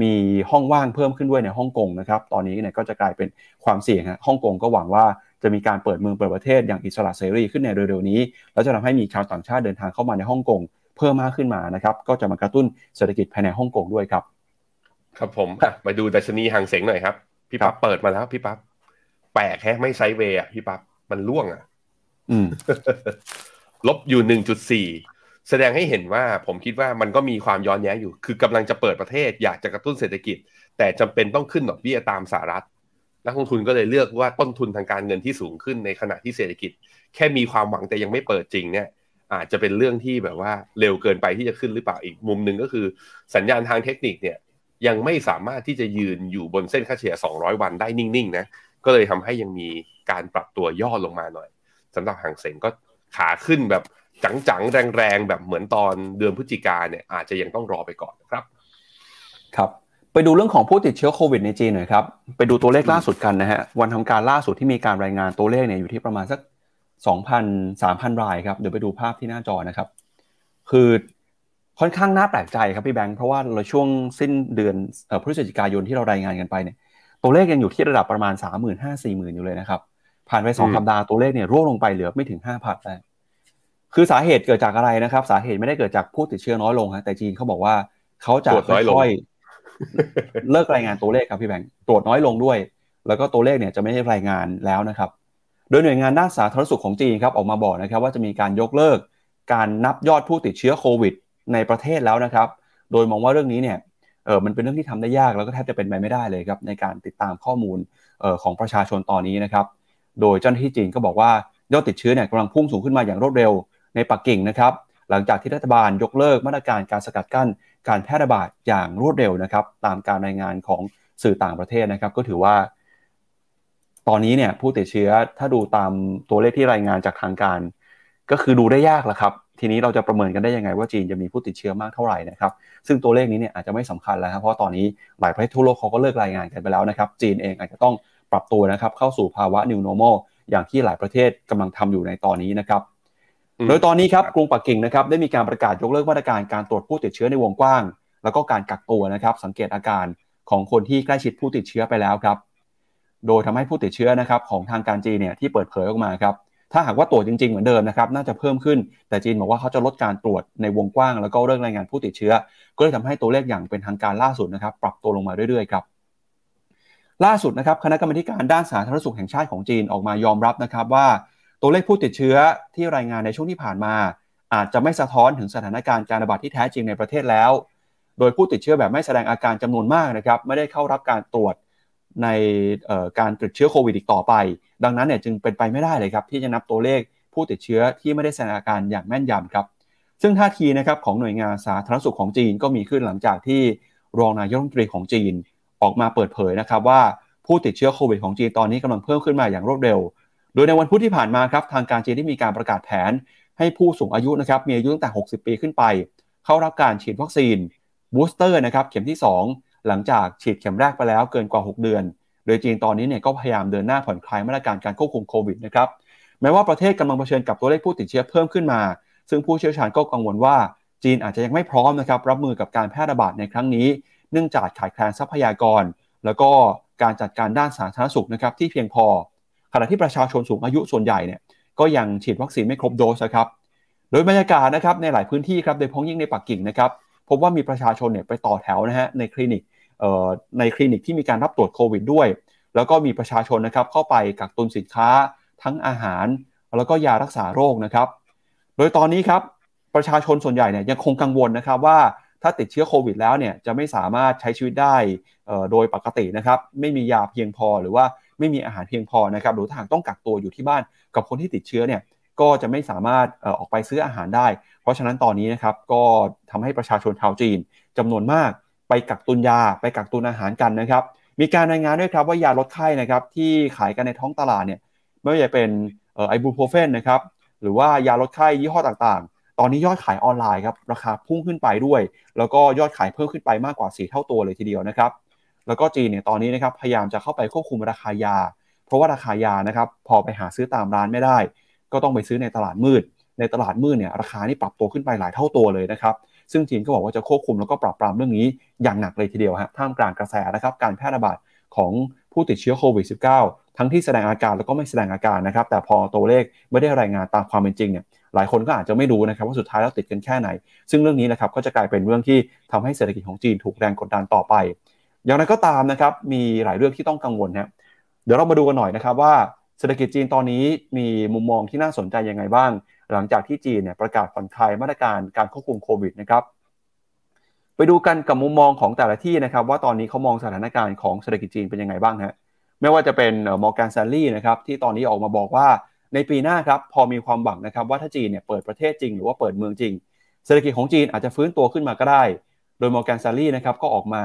[SPEAKER 2] มีห้องว่างเพิ่มขึ้นด้วยในฮ่องกงนะครับ ตอนนี้เนี่ยก็จะกลายเป็นความเสี่ยงฮะฮ่องกงก็หวังว่าจะมีการเปิดเมืองเปิดประเทศอย่างอิสระเสรีขึ้นในเร็วๆนี้ แล้วจะทำให้มีชาวต่างชาติเดินทางเข้ามาในฮ่องกงเพิ่มมากขึ้นมานะครับ ก็จะมากระตุ้นเศรษฐกิจภายในฮ่องกงด้วยครับ
[SPEAKER 3] ครับผมมาดูดัชนีห่างเสงหน่อยครับ พี่ปั๊บเปิดมาแล้วพี่ปั๊บแปลกแค่ไม่ไซเวย์อะพี่ปั๊บมันล่วงอะลบอยู่หนึ่งจุดสี่ แสดงให้เห็นว่าผมคิดว่ามันก็มีความย้อนแย้งอยู่ คือกำลังจะเปิดประเทศอยากจะกระตุ้นเศรษฐกิจ แต่จำเป็นต้องขึ้นดอกเบี้ยตามสหรัฐนักลงทุนก็เลยเลือกว่าต้นทุนทางการเงินที่สูงขึ้นในขณะที่เศรษฐกิจ แค่มีความหวังแต่ยังไม่เปิดจริงเนี่ยอาจจะเป็นเรื่องที่แบบว่าเร็วเกินไปที่จะขึ้นหรือเปล่าอีกมุมหนึ่งก็คือ สัญญาณทางเทคนิคเนี่ยยังไม่สามารถที่จะยืนอยู่บนเส้นค่าเฉลี่ย 200 วันได้นิ่งๆนะก็เลยทำให้ยังมีการปรับตัวย่อลงมาหน่อยสำหรับหางเสงก็ขาขึ้นแบบ จังๆ แรงๆ แบบเหมือนตอนเดือนพฤศจิกาเนี่ยอาจจะยังต้องรอไปก่อนครับ
[SPEAKER 2] ครับไปดูเรื่องของผู้ติดเชื้อโควิดในจีนหน่อยครับ ไปดูตัวเลขล่าสุดกันนะฮะ วันทำการล่าสุดที่มีการรายงานตัวเลขเนี่ยอยู่ที่ประมาณสัก 2,000 3,000 รายครับ เดี๋ยวไปดูภาพที่หน้าจอนะครับ คือค่อนข้างน่าแปลกใจครับพี่แบงค์ เพราะว่าเราช่วงสิ้นเดือนพฤศจิกายนที่เรารายงานกันไปเนี่ย ตัวเลขยังอยู่ที่ระดับประมาณ 3 5 0 0 0 4 0 0 0 0อยู่เลยนะครับ ผ่านไป 2 สัปดาห์ตัวเลขเนี่ยร่วงลงไปเหลือไม่ถึง 5,000แล้ว คือสาเหตุเกิดจากอะไรนะครับ สาเหตุไม่ได้เกิดจากผู้ติดเชื้อน้อยลงฮะแต่จีนเขาบอกว่าเขาจะค่อยๆเลิกรายงานตัวเลขครับพี่แบงค์ตรวจน้อยลงด้วย แล้วก็ตัวเลขเนี่ยจะไม่ได้รายงานแล้วนะครับ โดยหน่วยงานด้านสาธารณสุขของจีนครับออกมาบอกนะครับ ว่าจะมีการยกเลิก การนับยอดผู้ติดเชื้อโควิด ในประเทศแล้วนะครับ โดยมองว่าเรื่องนี้เนี่ยเออมันเป็นเรื่องที่ทำได้ยากแล้วก็แทบจะเป็นไปไม่ได้เลยครับในการติดตามข้อมูลออของประชาชนตอนนี้นะครับ โดยเจ้าหน้าที่จีนก็บอกว่ายอดติดเชื้อเนี่ยกำลังพุ่งสูงขึ้นมาอย่างรวดเร็ว ในปักกิ่งนะครับ หลังจากที่รัฐบาลยกเลิกมาตรการการสกัดกั้นการแพร่ระบาดอย่างรวดเร็วนะครับ ตามการรายงานของสื่อต่างประเทศนะครับ ก็ถือว่า ตอนนี้เนี่ยผู้ติดเชื้อถ้าดูตามตัวเลขที่รายงานจากทางการ ก็คือดูได้ยากแล้วครับ ทีนี้เราจะประเมินกันได้ยังไงว่าจีนจะมีผู้ติดเชื้อมากเท่าไหร่นะครับ ซึ่งตัวเลขนี้เนี่ยอาจจะไม่สำคัญแล้วครับเพราะตอนนี้หลายประเทศทั่วโลกเขาก็เลิกรายงานกันไปแล้วนะครับ จีนเองอาจจะต้องปรับตัวนะครับเข้าสู่ภาวะ new normal อย่างที่หลายประเทศกำลังทำอยู่ในตอนนี้นะครับ โดยตอนนี้ครับกรุงปักกิ่งนะครับได้มีการประกาศยกเลิกมาตรการการตรวจผู้ติดเชื้อในวงกว้าง แล้วก็การกักตัวนะครับ สังเกตอาการของคนที่ใกล้ชิดผู้ติดเชื้อไปแล้วครับ โดยทำให้ผู้ติดเชื้อนะครับของทางการจีนเนี่ยที่เปิดเผยออกมาครับ ถ้าหากว่าตรวจจริงๆเหมือนเดิมนะครับน่าจะเพิ่มขึ้น แต่จีนบอกว่าเขาจะลดการตรวจในวงกว้าง แล้วก็เรื่องรายงานผู้ติดเชื้อ ก็เลยทำให้ตัวเลขอย่างเป็นทางการล่าสุดนะครับ ปรับตัวลงมาเรื่อยๆครับล่าสุดนะครับคณะกรรมการด้านสาธารณสุขแห่งชาติของจีนออกมายอมรับนะครับว่า ตัวเลขผู้ติดเชื้อที่รายงานในช่วงที่ผ่านมา อาจจะไม่สะท้อนถึงสถานการณ์การระบาดที่แท้จริงในประเทศแล้ว โดยผู้ติดเชื้อแบบไม่แสดงอาการจำนวนมากนะครับไม่ได้เข้ารับการตรวจในการติดเชื้อโควิดอีกต่อไป ดังนั้นเนี่ยจึงเป็นไปไม่ได้เลยครับที่จะนับตัวเลขผู้ติดเชื้อที่ไม่ได้แสดงอาการอย่างแม่นยำครับ ซึ่งท่าทีนะครับของหน่วยงานสาธารณสุขของจีนก็มีขึ้นหลังจากที่รองนายกรัฐมนตรีของจีนออกมาเปิดเผยนะครับว่าผู้ติดเชื้อโควิดของจีนตอนนี้กำลังเพิ่มขึ้นมาอย่างรวดเร็ว โดยในวันพุธที่ผ่านมาครับทางการจีนได้มีการประกาศแผน ให้ผู้สูงอายุนะครับมีอายุตั้งแต่ 60 ปีขึ้นไป เข้ารับการฉีดวัคซีนบูสเตอร์นะครับเข็มที่ 2 หลังจากฉีดเข็มแรกไปแล้วเกินกว่า 6 เดือน โดยจีนตอนนี้เนี่ยก็พยายามเดินหน้าผ่อนคลายมาตรการการควบคุมโควิดนะครับแม้ว่าประเทศกำลังเผชิญกับตัวเลขผู้ติดเชื้อเพิ่มขึ้นมา ซึ่งผู้เชี่ยวชาญก็กังวลว่าจีนอาจจะยังไม่พร้อมนะครับรับมือกับการแพร่ระบาดในครั้งนี้ เนื่องจากขาดแคลนทรัพยากร แล้วก็การจัดการด้านสาธารณสุขนะครับที่เพียงพอ ขณะที่ประชาชนสูงอายุส่วนใหญ่เนี่ยก็ยังฉีดวัคซีนไม่ครบโดสครับ โดยบรรยากาศนะครับในหลายพื้นที่ครับโดยเฉพาะยิ่งในปักกิ่งนะครับพบว่ามีประชาชนเนี่ยไปต่อแถวนะฮะในคลินิกในคลินิกที่มีการรับตรวจโควิดด้วย แล้วก็มีประชาชนนะครับเข้าไปกักตุนสินค้า ทั้งอาหาร แล้วก็ยารักษาโรคนะครับ โดยตอนนี้ครับประชาชนส่วนใหญ่เนี่ยยังคงกังวลนะครับว่าถ้าติดเชื้อโควิดแล้วเนี่ยจะไม่สามารถใช้ชีวิตได้โดยปกตินะครับ ไม่มียาเพียงพอหรือว่า ไม่มีอาหารเพียงพอนะครับหรือถ้าหากต้องกักตัวอยู่ที่บ้านกับคนที่ติดเชื้อเนี่ยก็จะไม่สามารถออกไปซื้ออาหารได้ เพราะฉะนั้นตอนนี้นะครับก็ทำให้ประชาชนชาวจีนจำนวนมากไปกักตุนยา ไปกักตุนอาหารกันนะครับ มีการรายงานด้วยครับว่ายาลดไข้นะครับที่ขายกันในท้องตลาดเนี่ยไม่ว่าจะเป็นไอบูโพรเฟนนะครับหรือว่ายาลดไข้ยี่ห้อต่างๆ ตอนนี้ยอดขายออนไลน์ครับราคาพุ่งขึ้นไปด้วย แล้วก็ยอดขายเพิ่มขึ้นไปมากกว่า 4 เท่าตัวเลยทีเดียวนะครับ แล้วก็จีนเนี่ยตอนนี้นะครับพยายามจะเข้าไปควบคุมราคายา เพราะว่าราคายานะครับพอไปหาซื้อตามร้านไม่ได้ ก็ต้องไปซื้อในตลาดมืด ในตลาดมืดเนี่ยราคานี่ปรับตัวขึ้นไปหลายเท่าตัวเลยนะครับซึ่งจีนก็บอกว่าจะควบคุมแล้วก็ปรับปรามเรื่องนี้อย่างหนักเลยทีเดียวฮะท่ามกลางกระแสนะครับการแพร่ระบาดของผู้ติดเชื้อโควิด -19 ทั้งที่แสดงอาการแล้วก็ไม่แสดงอาการนะครับ แต่พอตัวเลขไม่ได้รายงานตามความเป็นจริงเนี่ยหลายคนก็อาจจะไม่รู้นะครับว่าสุดท้ายแล้วติดกันแค่ไหน ซึ่งเรื่องนี้นะครับก็จะกลายเป็นเรื่องที่ทำให้เศรษฐกิจของจีนถูกแรงกดดันต่อไป อย่างไรก็ตามนะครับมีหลายเรื่องที่ต้องกังวลนะเดี๋ยวเรามาดูกันหน่อยนะครับว่าเศรษฐกิจจีนตอนนี้มีมุมมองที่น่าสนใจยังไงบ้าง หลังจากที่จีนเนี่ยประกาศผ่อนคลายมาตรการการควบคุมโควิดนะครับไปดูกันกับมุมมองของแต่ละที่นะครับ ว่าตอนนี้เขามองสถานการณ์ของเศรษฐกิจจีนเป็นยังไงบ้างฮะไม่ว่าจะเป็นมอร์แกนแซลลี่นะครับที่ตอนนี้ออกมาบอกว่าในปีหน้าครับพอมีความหวังนะครับว่าถ้าจีนเนี่ยเปิดประเทศจริง หรือว่าเปิดเมืองจริง เศรษฐกิจของจีนอาจจะฟื้นตัวขึ้นมาก็ได้ โดยมอร์แกนแซลลี่นะครับก็ออกมา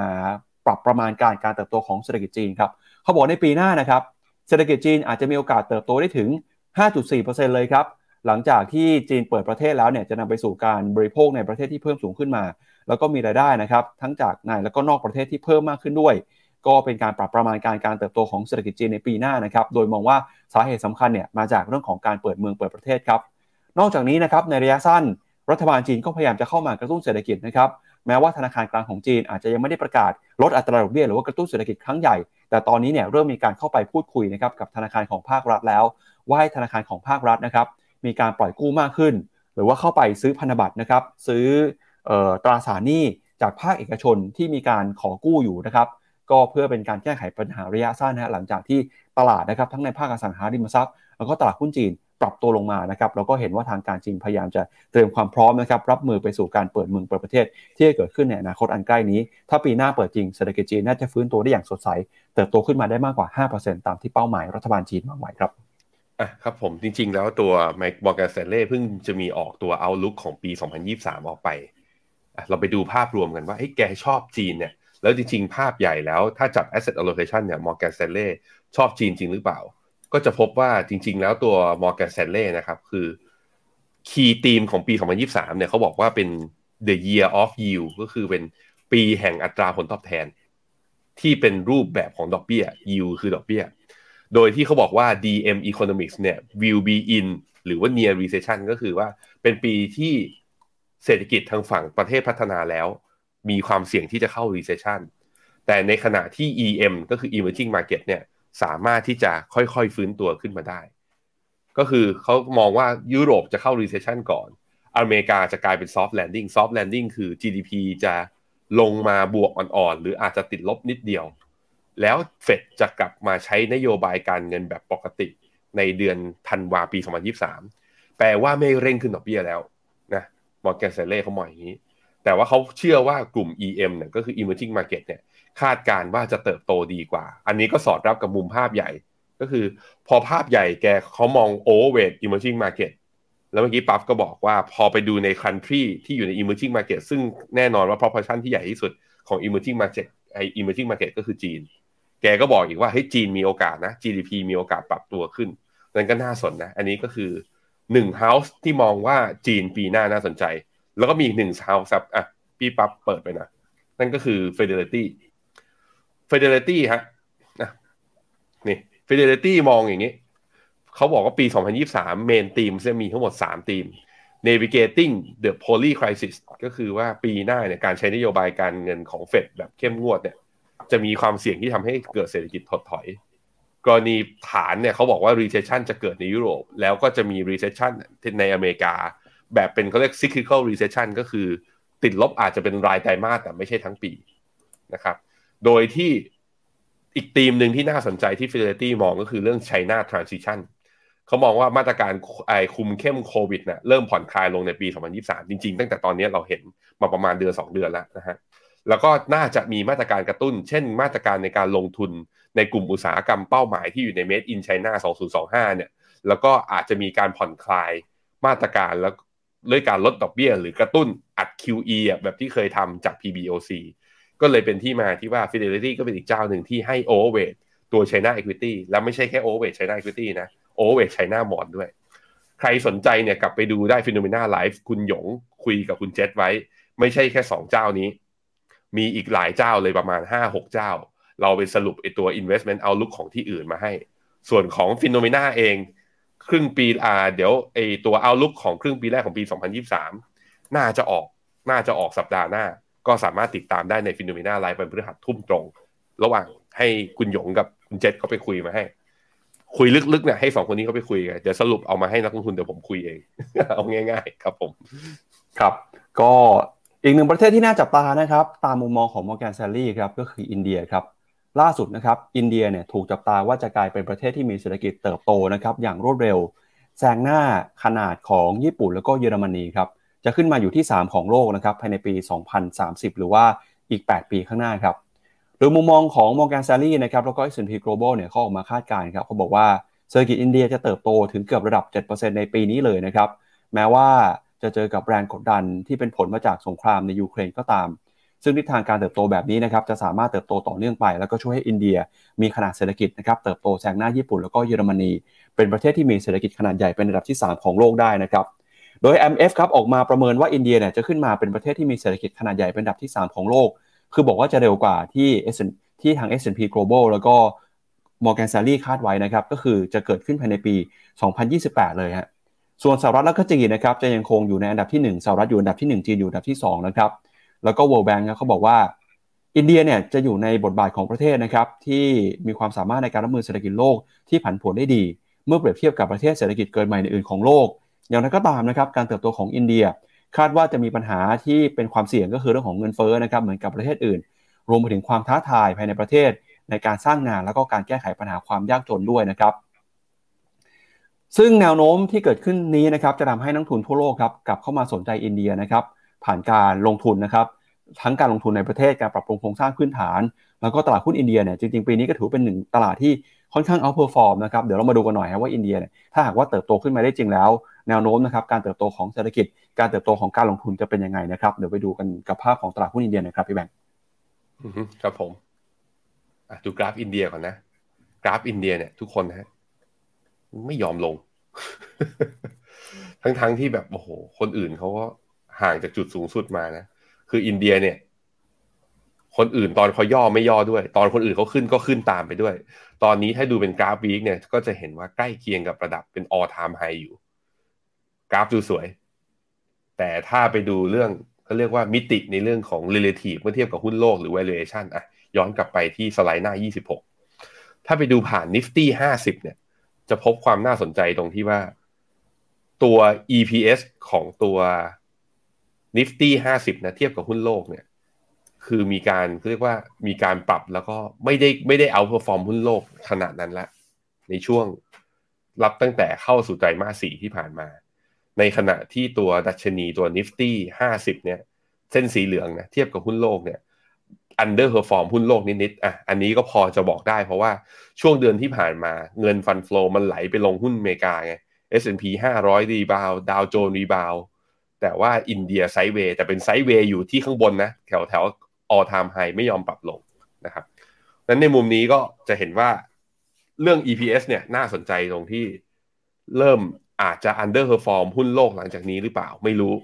[SPEAKER 2] ปรับประมาณการการเติบโตของเศรษฐกิจจีนครับเขาบอกในปีหน้านะครับเศรษฐกิจจีนอาจจะมีโอกาสเติบโตได้ถึง 5.4%เลยครับหลังจากที่จีนเปิดประเทศแล้วเนี่ยจะนำไปสู่การบริโภคในประเทศที่เพิ่มสูงขึ้นมา แล้วก็มีรายได้นะครับทั้งจากในและก็นอกประเทศที่เพิ่มมากขึ้นด้วย ก็เป็นการปรับประมาณการการเติบโตของเศรษฐกิจจีนในปีหน้านะครับโดยมองว่าสาเหตุสำคัญเนี่ยมาจากเรื่องของการเปิดเมืองเปิดประเทศครับนอกจากนี้นะครับในระยะสั้นรัฐบาลจีนก็พยายามจะเข้ามากระตุ้นเศรษฐกิจนะครับ แม้ว่าธนาคารกลางของจีนอาจจะยังไม่ได้ประกาศลดอัตราดอกเบี้ยหรือว่ากระตุ้นเศรษฐกิจครั้งใหญ่ แต่ตอนนี้เนี่ยเริ่มมีการเข้าไปพูดคุยนะครับกับธนาคารของภาครัฐแล้ว ว่าให้ธนาคารของภาครัฐนะครับมีการปล่อยกู้มากขึ้น หรือว่าเข้าไปซื้อพันธบัตรนะครับซื้อตราสารหนี้จากภาคเอกชนที่มีการขอกู้อยู่นะครับก็เพื่อเป็นการแก้ไขปัญหาระยะสั้นนะหลังจากที่ตลาดนะครับทั้งในภาคอสังหาริมทรัพย์แล้วก็ตลาดหุ้นจีน ปรับตัวลงมานะครับเราก็เห็นว่าทางการจีนพยายามจะเตรียมความพร้อมนะครับรับมือไปสู่การเปิดเมืองเปิดประเทศ ที่จะเกิดขึ้นในอนาคตอันใกล้นี้ ถ้าปีหน้าเปิดจริงเศรษฐกิจจีนน่าจะฟื้นตัวได้อย่างสดใส เติบโตขึ้นมาได้มากกว่า 5%ตามที่เป้าหมายรัฐบาลจีนวางไว้ครับ
[SPEAKER 3] อะครับผมจริงๆ แล้วตัวไมค์บอร์แกนเซเล่เพิ่งจะมีออกตัวเอาลุกของปี 2023 ออกไปอะเราไปดูภาพรวมกันว่าเฮ้ยแกชอบจีนเนี่ยแล้วจริงๆ ภาพใหญ่แล้วถ้าจับ asset allocation เนี่ย Morgan Stanley ชอบจีนจริงหรือเปล่า ก็จะพบว่าจริง ๆ แล้วตัว Morgan Stanley นะครับ คือ key theme ของปี 2023 เนี่ยเขาบอกว่าเป็น the year of yield ก็คือเป็นปีแห่งอัตราผลตอบแทน ที่เป็นรูปแบบของดอกเบี้ย yield คือดอกเบี้ย โดยที่เขาบอกว่า DM economics เนี่ย will be in หรือว่า near recession ก็คือว่าเป็นปีที่เศรษฐกิจทางฝั่งประเทศพัฒนาแล้ว มีความเสี่ยงที่จะเข้า recession แต่ในขณะที่ EM ก็คือ emerging market เนี่ย สามารถที่จะค่อยๆฟื้นตัวขึ้นมาได้ ก็คือเขามองว่ายุโรปจะเข้า recession ก่อน อเมริกาจะกลายเป็น soft landing soft landing คือ GDP จะลงมาบวกอ่อนๆ หรืออาจจะติดลบนิดเดียว แล้วเฟดจะกลับมาใช้นโยบายการเงินแบบปกติในเดือนธันวาปี 2023 แปลว่าไม่เร่งขึ้นดอกเบี้ยแล้วนะมอร์แกนเซเล่เขามองอย่างนี้ แต่ว่าเขาเชื่อว่ากลุ่ม EM เนี่ยก็คือ emerging market เนี่ย คาดการว่าจะเติบโตดีกว่า อันนี้ก็สอดรับกับมุมภาพใหญ่ ก็คือพอภาพใหญ่แกเขามอง overweight emerging market แล้วเมื่อกี้ปั๊บก็บอกว่าพอไปดูใน country ที่อยู่ใน emerging market ซึ่งแน่นอนว่า proportion ที่ใหญ่ที่สุดของ emerging market ไอ emerging market ก็คือจีน แกก็บอกอีกว่าเฮ้ยจีนมีโอกาสนะ GDP มีโอกาสปรับตัวขึ้น นั่นก็น่าสนนะ อันนี้ก็คือหนึ่ง house ที่มองว่าจีนปีหน้าน่าสนใจ แล้วก็มีอีกหนึ่ง house ครับอะพี่ปั๊บเปิดไปนะ นั่นก็คือ fidelity fidelity ฮะนะนี่ fidelity มองอย่างนี้ เขาบอกว่าปี 2023 main theme จะมีทั้งหมด3ธีม navigating the poly crisis ก็คือว่าปีหน้าเนี่ยการใช้นโยบายการเงินของเฟดแบบเข้มงวดเนี่ย จะมีความเสี่ยงที่ทำให้เกิดเศรษฐกิจถดถอย กรณีฐานเนี่ยเขาบอกว่า recession จะเกิดในยุโรป แล้วก็จะมี recession ในอเมริกา แบบเป็นเขาเรียก cyclical recession ก็คือติดลบอาจจะเป็นรายไตรมาสแต่ไม่ใช่ทั้งปีนะครับ โดยที่อีกธีมหนึ่งที่น่าสนใจที่ Fidelity มองก็คือเรื่อง China Transition เขามองว่ามาตรการไอคุมเข้มโควิดเนะ่ยเริ่มผ่อนคลายลงในปี 2023 จริงๆ ตั้งแต่ตอนนี้เราเห็นมาประมาณเดือน 2 เดือนแล้วนะฮะแล้วก็น่าจะมีมาตรการกระตุ้น เช่น มาตรการในการลงทุนในกลุ่มอุตสาหกรรมเป้าหมายที่อยู่ใน Made in China 2025 เนี่ยแล้วก็อาจจะมีการผ่อนคลายมาตรการแล้วด้วยการลดดอกเบี้ย หรือกระตุ้นอัด QE แบบที่เคยทำจาก PBOC ก็เลยเป็นที่มาที่ว่า Fidelity ก็เป็นอีกเจ้าหนึ่งที่ให้ overweight ตัว China Equity แล้วไม่ใช่แค่ overweight China Equity นะ overweight China Bond ด้วย ใครสนใจเนี่ยกลับไปดูได้ Phenomena Live คุณหยงคุยกับคุณเจษไว้ ไม่ใช่แค่ 2 เจ้านี้ มีอีกหลายเจ้าเลยประมาณ 5-6 เจ้า เราไปสรุปไอตัว investment outlook ของที่อื่นมาให้ ส่วนของ Finnomena เองครึ่งปีอ่าเดี๋ยวไอตัว outlook ของครึ่งปีแรกของปี 2023 น่าจะออกน่าจะออกสัปดาห์หน้า ก็สามารถติดตามได้ใน Finnomena Live เป็นพฤหัสทุ่มตรง ระหว่างให้คุณหยงกับคุณเจษเขาไปคุยมาให้ คุยลึกๆเนี่ยให้สองคนนี้เขาไปคุยกันเดี๋ยวสรุปเอามาให้นักลงทุนเดี๋ยวผมคุยเอง เอาง่าย ๆ ครับผม
[SPEAKER 2] ครับ ก็อีกหนึ่งประเทศที่น่าจับตานะครับ ตามมุมมองของ Morgan Stanley ครับก็คืออินเดียครับล่าสุดนะครับอินเดียเนี่ยถูกจับตาว่าจะกลายเป็นประเทศที่มีเศรษฐกิจเติบโตนะครับอย่างรวดเร็วแซงหน้าขนาดของญี่ปุ่นแล้วก็เยอรมนีครับ จะขึ้นมาอยู่ที่ 3 ของโลกนะครับภายในปี 2030 หรือว่าอีก 8 ปีข้างหน้าครับโดยมุมมองของ Morgan Stanley นะครับแล้วก็ S&P Global เนี่ยเขาออกมาคาดการณ์ครับเขาบอกว่าเศรษฐกิจอินเดียจะเติบโตถึงเกือบระดับ 7%ในปีนี้เลยนะครับแม้ว่าจะเจอกับแรงกดดันที่เป็นผลมาจากสงครามในยูเครนก็ตาม ซึ่งทิศทางการเติบโตแบบนี้นะครับจะสามารถเติบโตต่อเนื่องไป แล้วก็ช่วยให้อินเดียมีขนาดเศรษฐกิจนะครับเติบโตแซงหน้าญี่ปุ่นแล้วก็เยอรมนี เป็นประเทศที่มีเศรษฐกิจขนาดใหญ่เป็นระดับที่ 3 ของโลกได้นะครับ โดย MF ครับออกมาประเมินว่าอินเดียเนี่ยจะขึ้นมาเป็นประเทศที่มีเศรษฐกิจขนาดใหญ่เป็นอันดับที่ 3 ของโลก คือบอกว่าจะเร็วกว่าที่ S ที่ทาง S&P Global แล้วก็ Morgan Stanley คาดไว้นะครับ ก็คือจะเกิดขึ้นภายในปี 2028 เลยฮะส่วนสหรัฐและก็จีนนะครับจะยังคงอยู่ในอันดับที่ 1สหรัฐอยู่อันดับที่ 1 จีนอยู่อันดับที่2นะครับแล้วก็ World Bank เขาบอกว่าอินเดียเนี่ยจะอยู่ในบทบาทของประเทศนะครับที่มีความสามารถในการรับมือเศรษฐกิจโลกที่ผันผวนได้ดี เมื่อเปรียบเทียบกับประเทศเศรษฐกิจเกิดใหม่อื่นของโลก อย่างไรก็ตามนะครับการเติบโตของอินเดีย คาดว่าจะมีปัญหาที่เป็นความเสี่ยงก็คือเรื่องของเงินเฟ้อนะครับเหมือนกับประเทศอื่น รวมไปถึงความท้าทายภายในประเทศ ในการสร้างงานแล้วก็การแก้ไขปัญหาความยากจนด้วยนะครับซึ่งแนวโน้มที่เกิดขึ้นนี้นะครับจะทำให้นักทุนทั่วโลกครับกลับเข้ามาสนใจอินเดียนะครับผ่านการลงทุนนะครับทั้งการลงทุนในประเทศการปรับปรุงโครงสร้างพื้นฐาน แล้วก็ตลาดหุ้นอินเดียเนี่ยจริงๆปีนี้ก็ถือเป็นหนึ่งตลาดที่ค่อนข้าง outperform นะครับเดี๋ยวเรามาดูกันหน่อยว่าอินเดียเนี่ยถ้าหากว่าเติบโตขึ้นมาได้จริงแล้ว แนวโน้มนะครับการเติบโตของเศรษฐกิจ การเติบโตของการลงทุนจะเป็นยังไงนะครับเดี๋ยวไปดูกันกับภาพของตลาดหุ้นอินเดียนะครับพี่แบงค์
[SPEAKER 3] ครับผมดูกราฟอินเดียก่อนนะ กราฟอินเดียเนี่ย ทุกคนนะไม่ยอมลง ทั้งๆทที่แบบโอ้โหคนอื่นเขาก็ห่างจากจุดสูงสุดมานะคืออินเดียเนี่ย คนอื่นตอนเขาย่อไม่ย่อด้วย ตอนคนอื่นเขาขึ้นก็ขึ้นตามไปด้วย ตอนนี้ถ้าดูเป็นกราฟวีคเนี่ย ก็จะเห็นว่าใกล้เคียงกับระดับเป็น all time high อยู่ กราฟดูสวย แต่ถ้าไปดูเรื่องเขาเรียกว่ามิติในเรื่องของ relative เมื่อเทียบกับหุ้นโลกหรือ valuation อะย้อนกลับไปที่สไลด์หน้า 26 ถ้าไปดูผ่าน Nifty 50 เนี่ย จะพบความน่าสนใจตรงที่ว่าตัว EPS ของตัว Nifty 50 นะเทียบกับหุ้นโลกเนี่ย คือมีการเรียกว่ามีการปรับแล้วก็ไม่ได้ไม่ได้ outperform หุ้นโลกขนาดนั้นละ ในช่วงรับตั้งแต่เข้าสู่ไตรมาสสี่ที่ผ่านมา ในขณะที่ตัวดัชนีตัว Nifty ห้าสิบเนี่ย เส้นสีเหลืองนะเทียบกับหุ้นโลกเนี่ยunderperform หุ้นโลกนิดๆอะอันนี้ก็พอจะบอกได้เพราะว่าช่วงเดือนที่ผ่านมาเงิน fund flow มันไหลไปลงหุ้นอเมริกาไง S&P 500 rebound ดาวโจนส์ rebound แต่ว่าอินเดีย sideway แต่เป็น sideway อยู่ที่ข้างบนนะแถวแถว all time high ไม่ยอมปรับลงนะครับนั้นในมุมนี้ก็จะเห็นว่าเรื่อง EPS เนี่ยน่าสนใจตรงที่เริ่ม อาจจะ underperform หุ้นโลกหลังจากนี้หรือเปล่าไม่รู้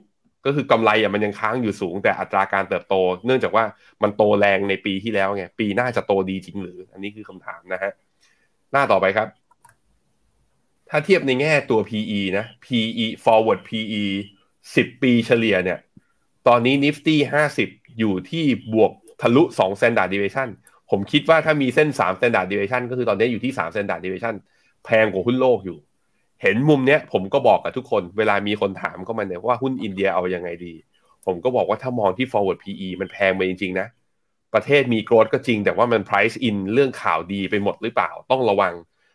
[SPEAKER 3] ก็คือกำไรอะมันยังค้างอยู่สูง แต่อัตราการเติบโต เนื่องจากว่ามันโตแรงในปีที่แล้วไงปีหน้าจะโตดีจริงหรือ อันนี้คือคำถามนะฮะหน้าต่อไปครับ ถ้าเทียบในแง่ตัว PE นะ PE forward PE 10 ปีเฉลี่ยเนี่ย ตอนนี้ Nifty 50 อยู่ที่บวกทะลุ2 standard deviation ผมคิดว่าถ้ามีเส้น3 standard deviation ก็คือตอนนี้อยู่ที่3 standard deviation แพงกว่าหุ้นโลกอยู่ เห็นมุมเนี้ยผมก็บอกกับทุกคนเวลามีคนถามก็มาเนี่ยว่าหุ้นอินเดียเอายังไงดี ผมก็บอกว่าถ้ามองที่ forward PE มันแพงไปจริงๆนะ ประเทศมีโกรธก็จริง แต่ว่ามัน price in เรื่องข่าวดีไปหมดหรือเปล่า ต้องระวัง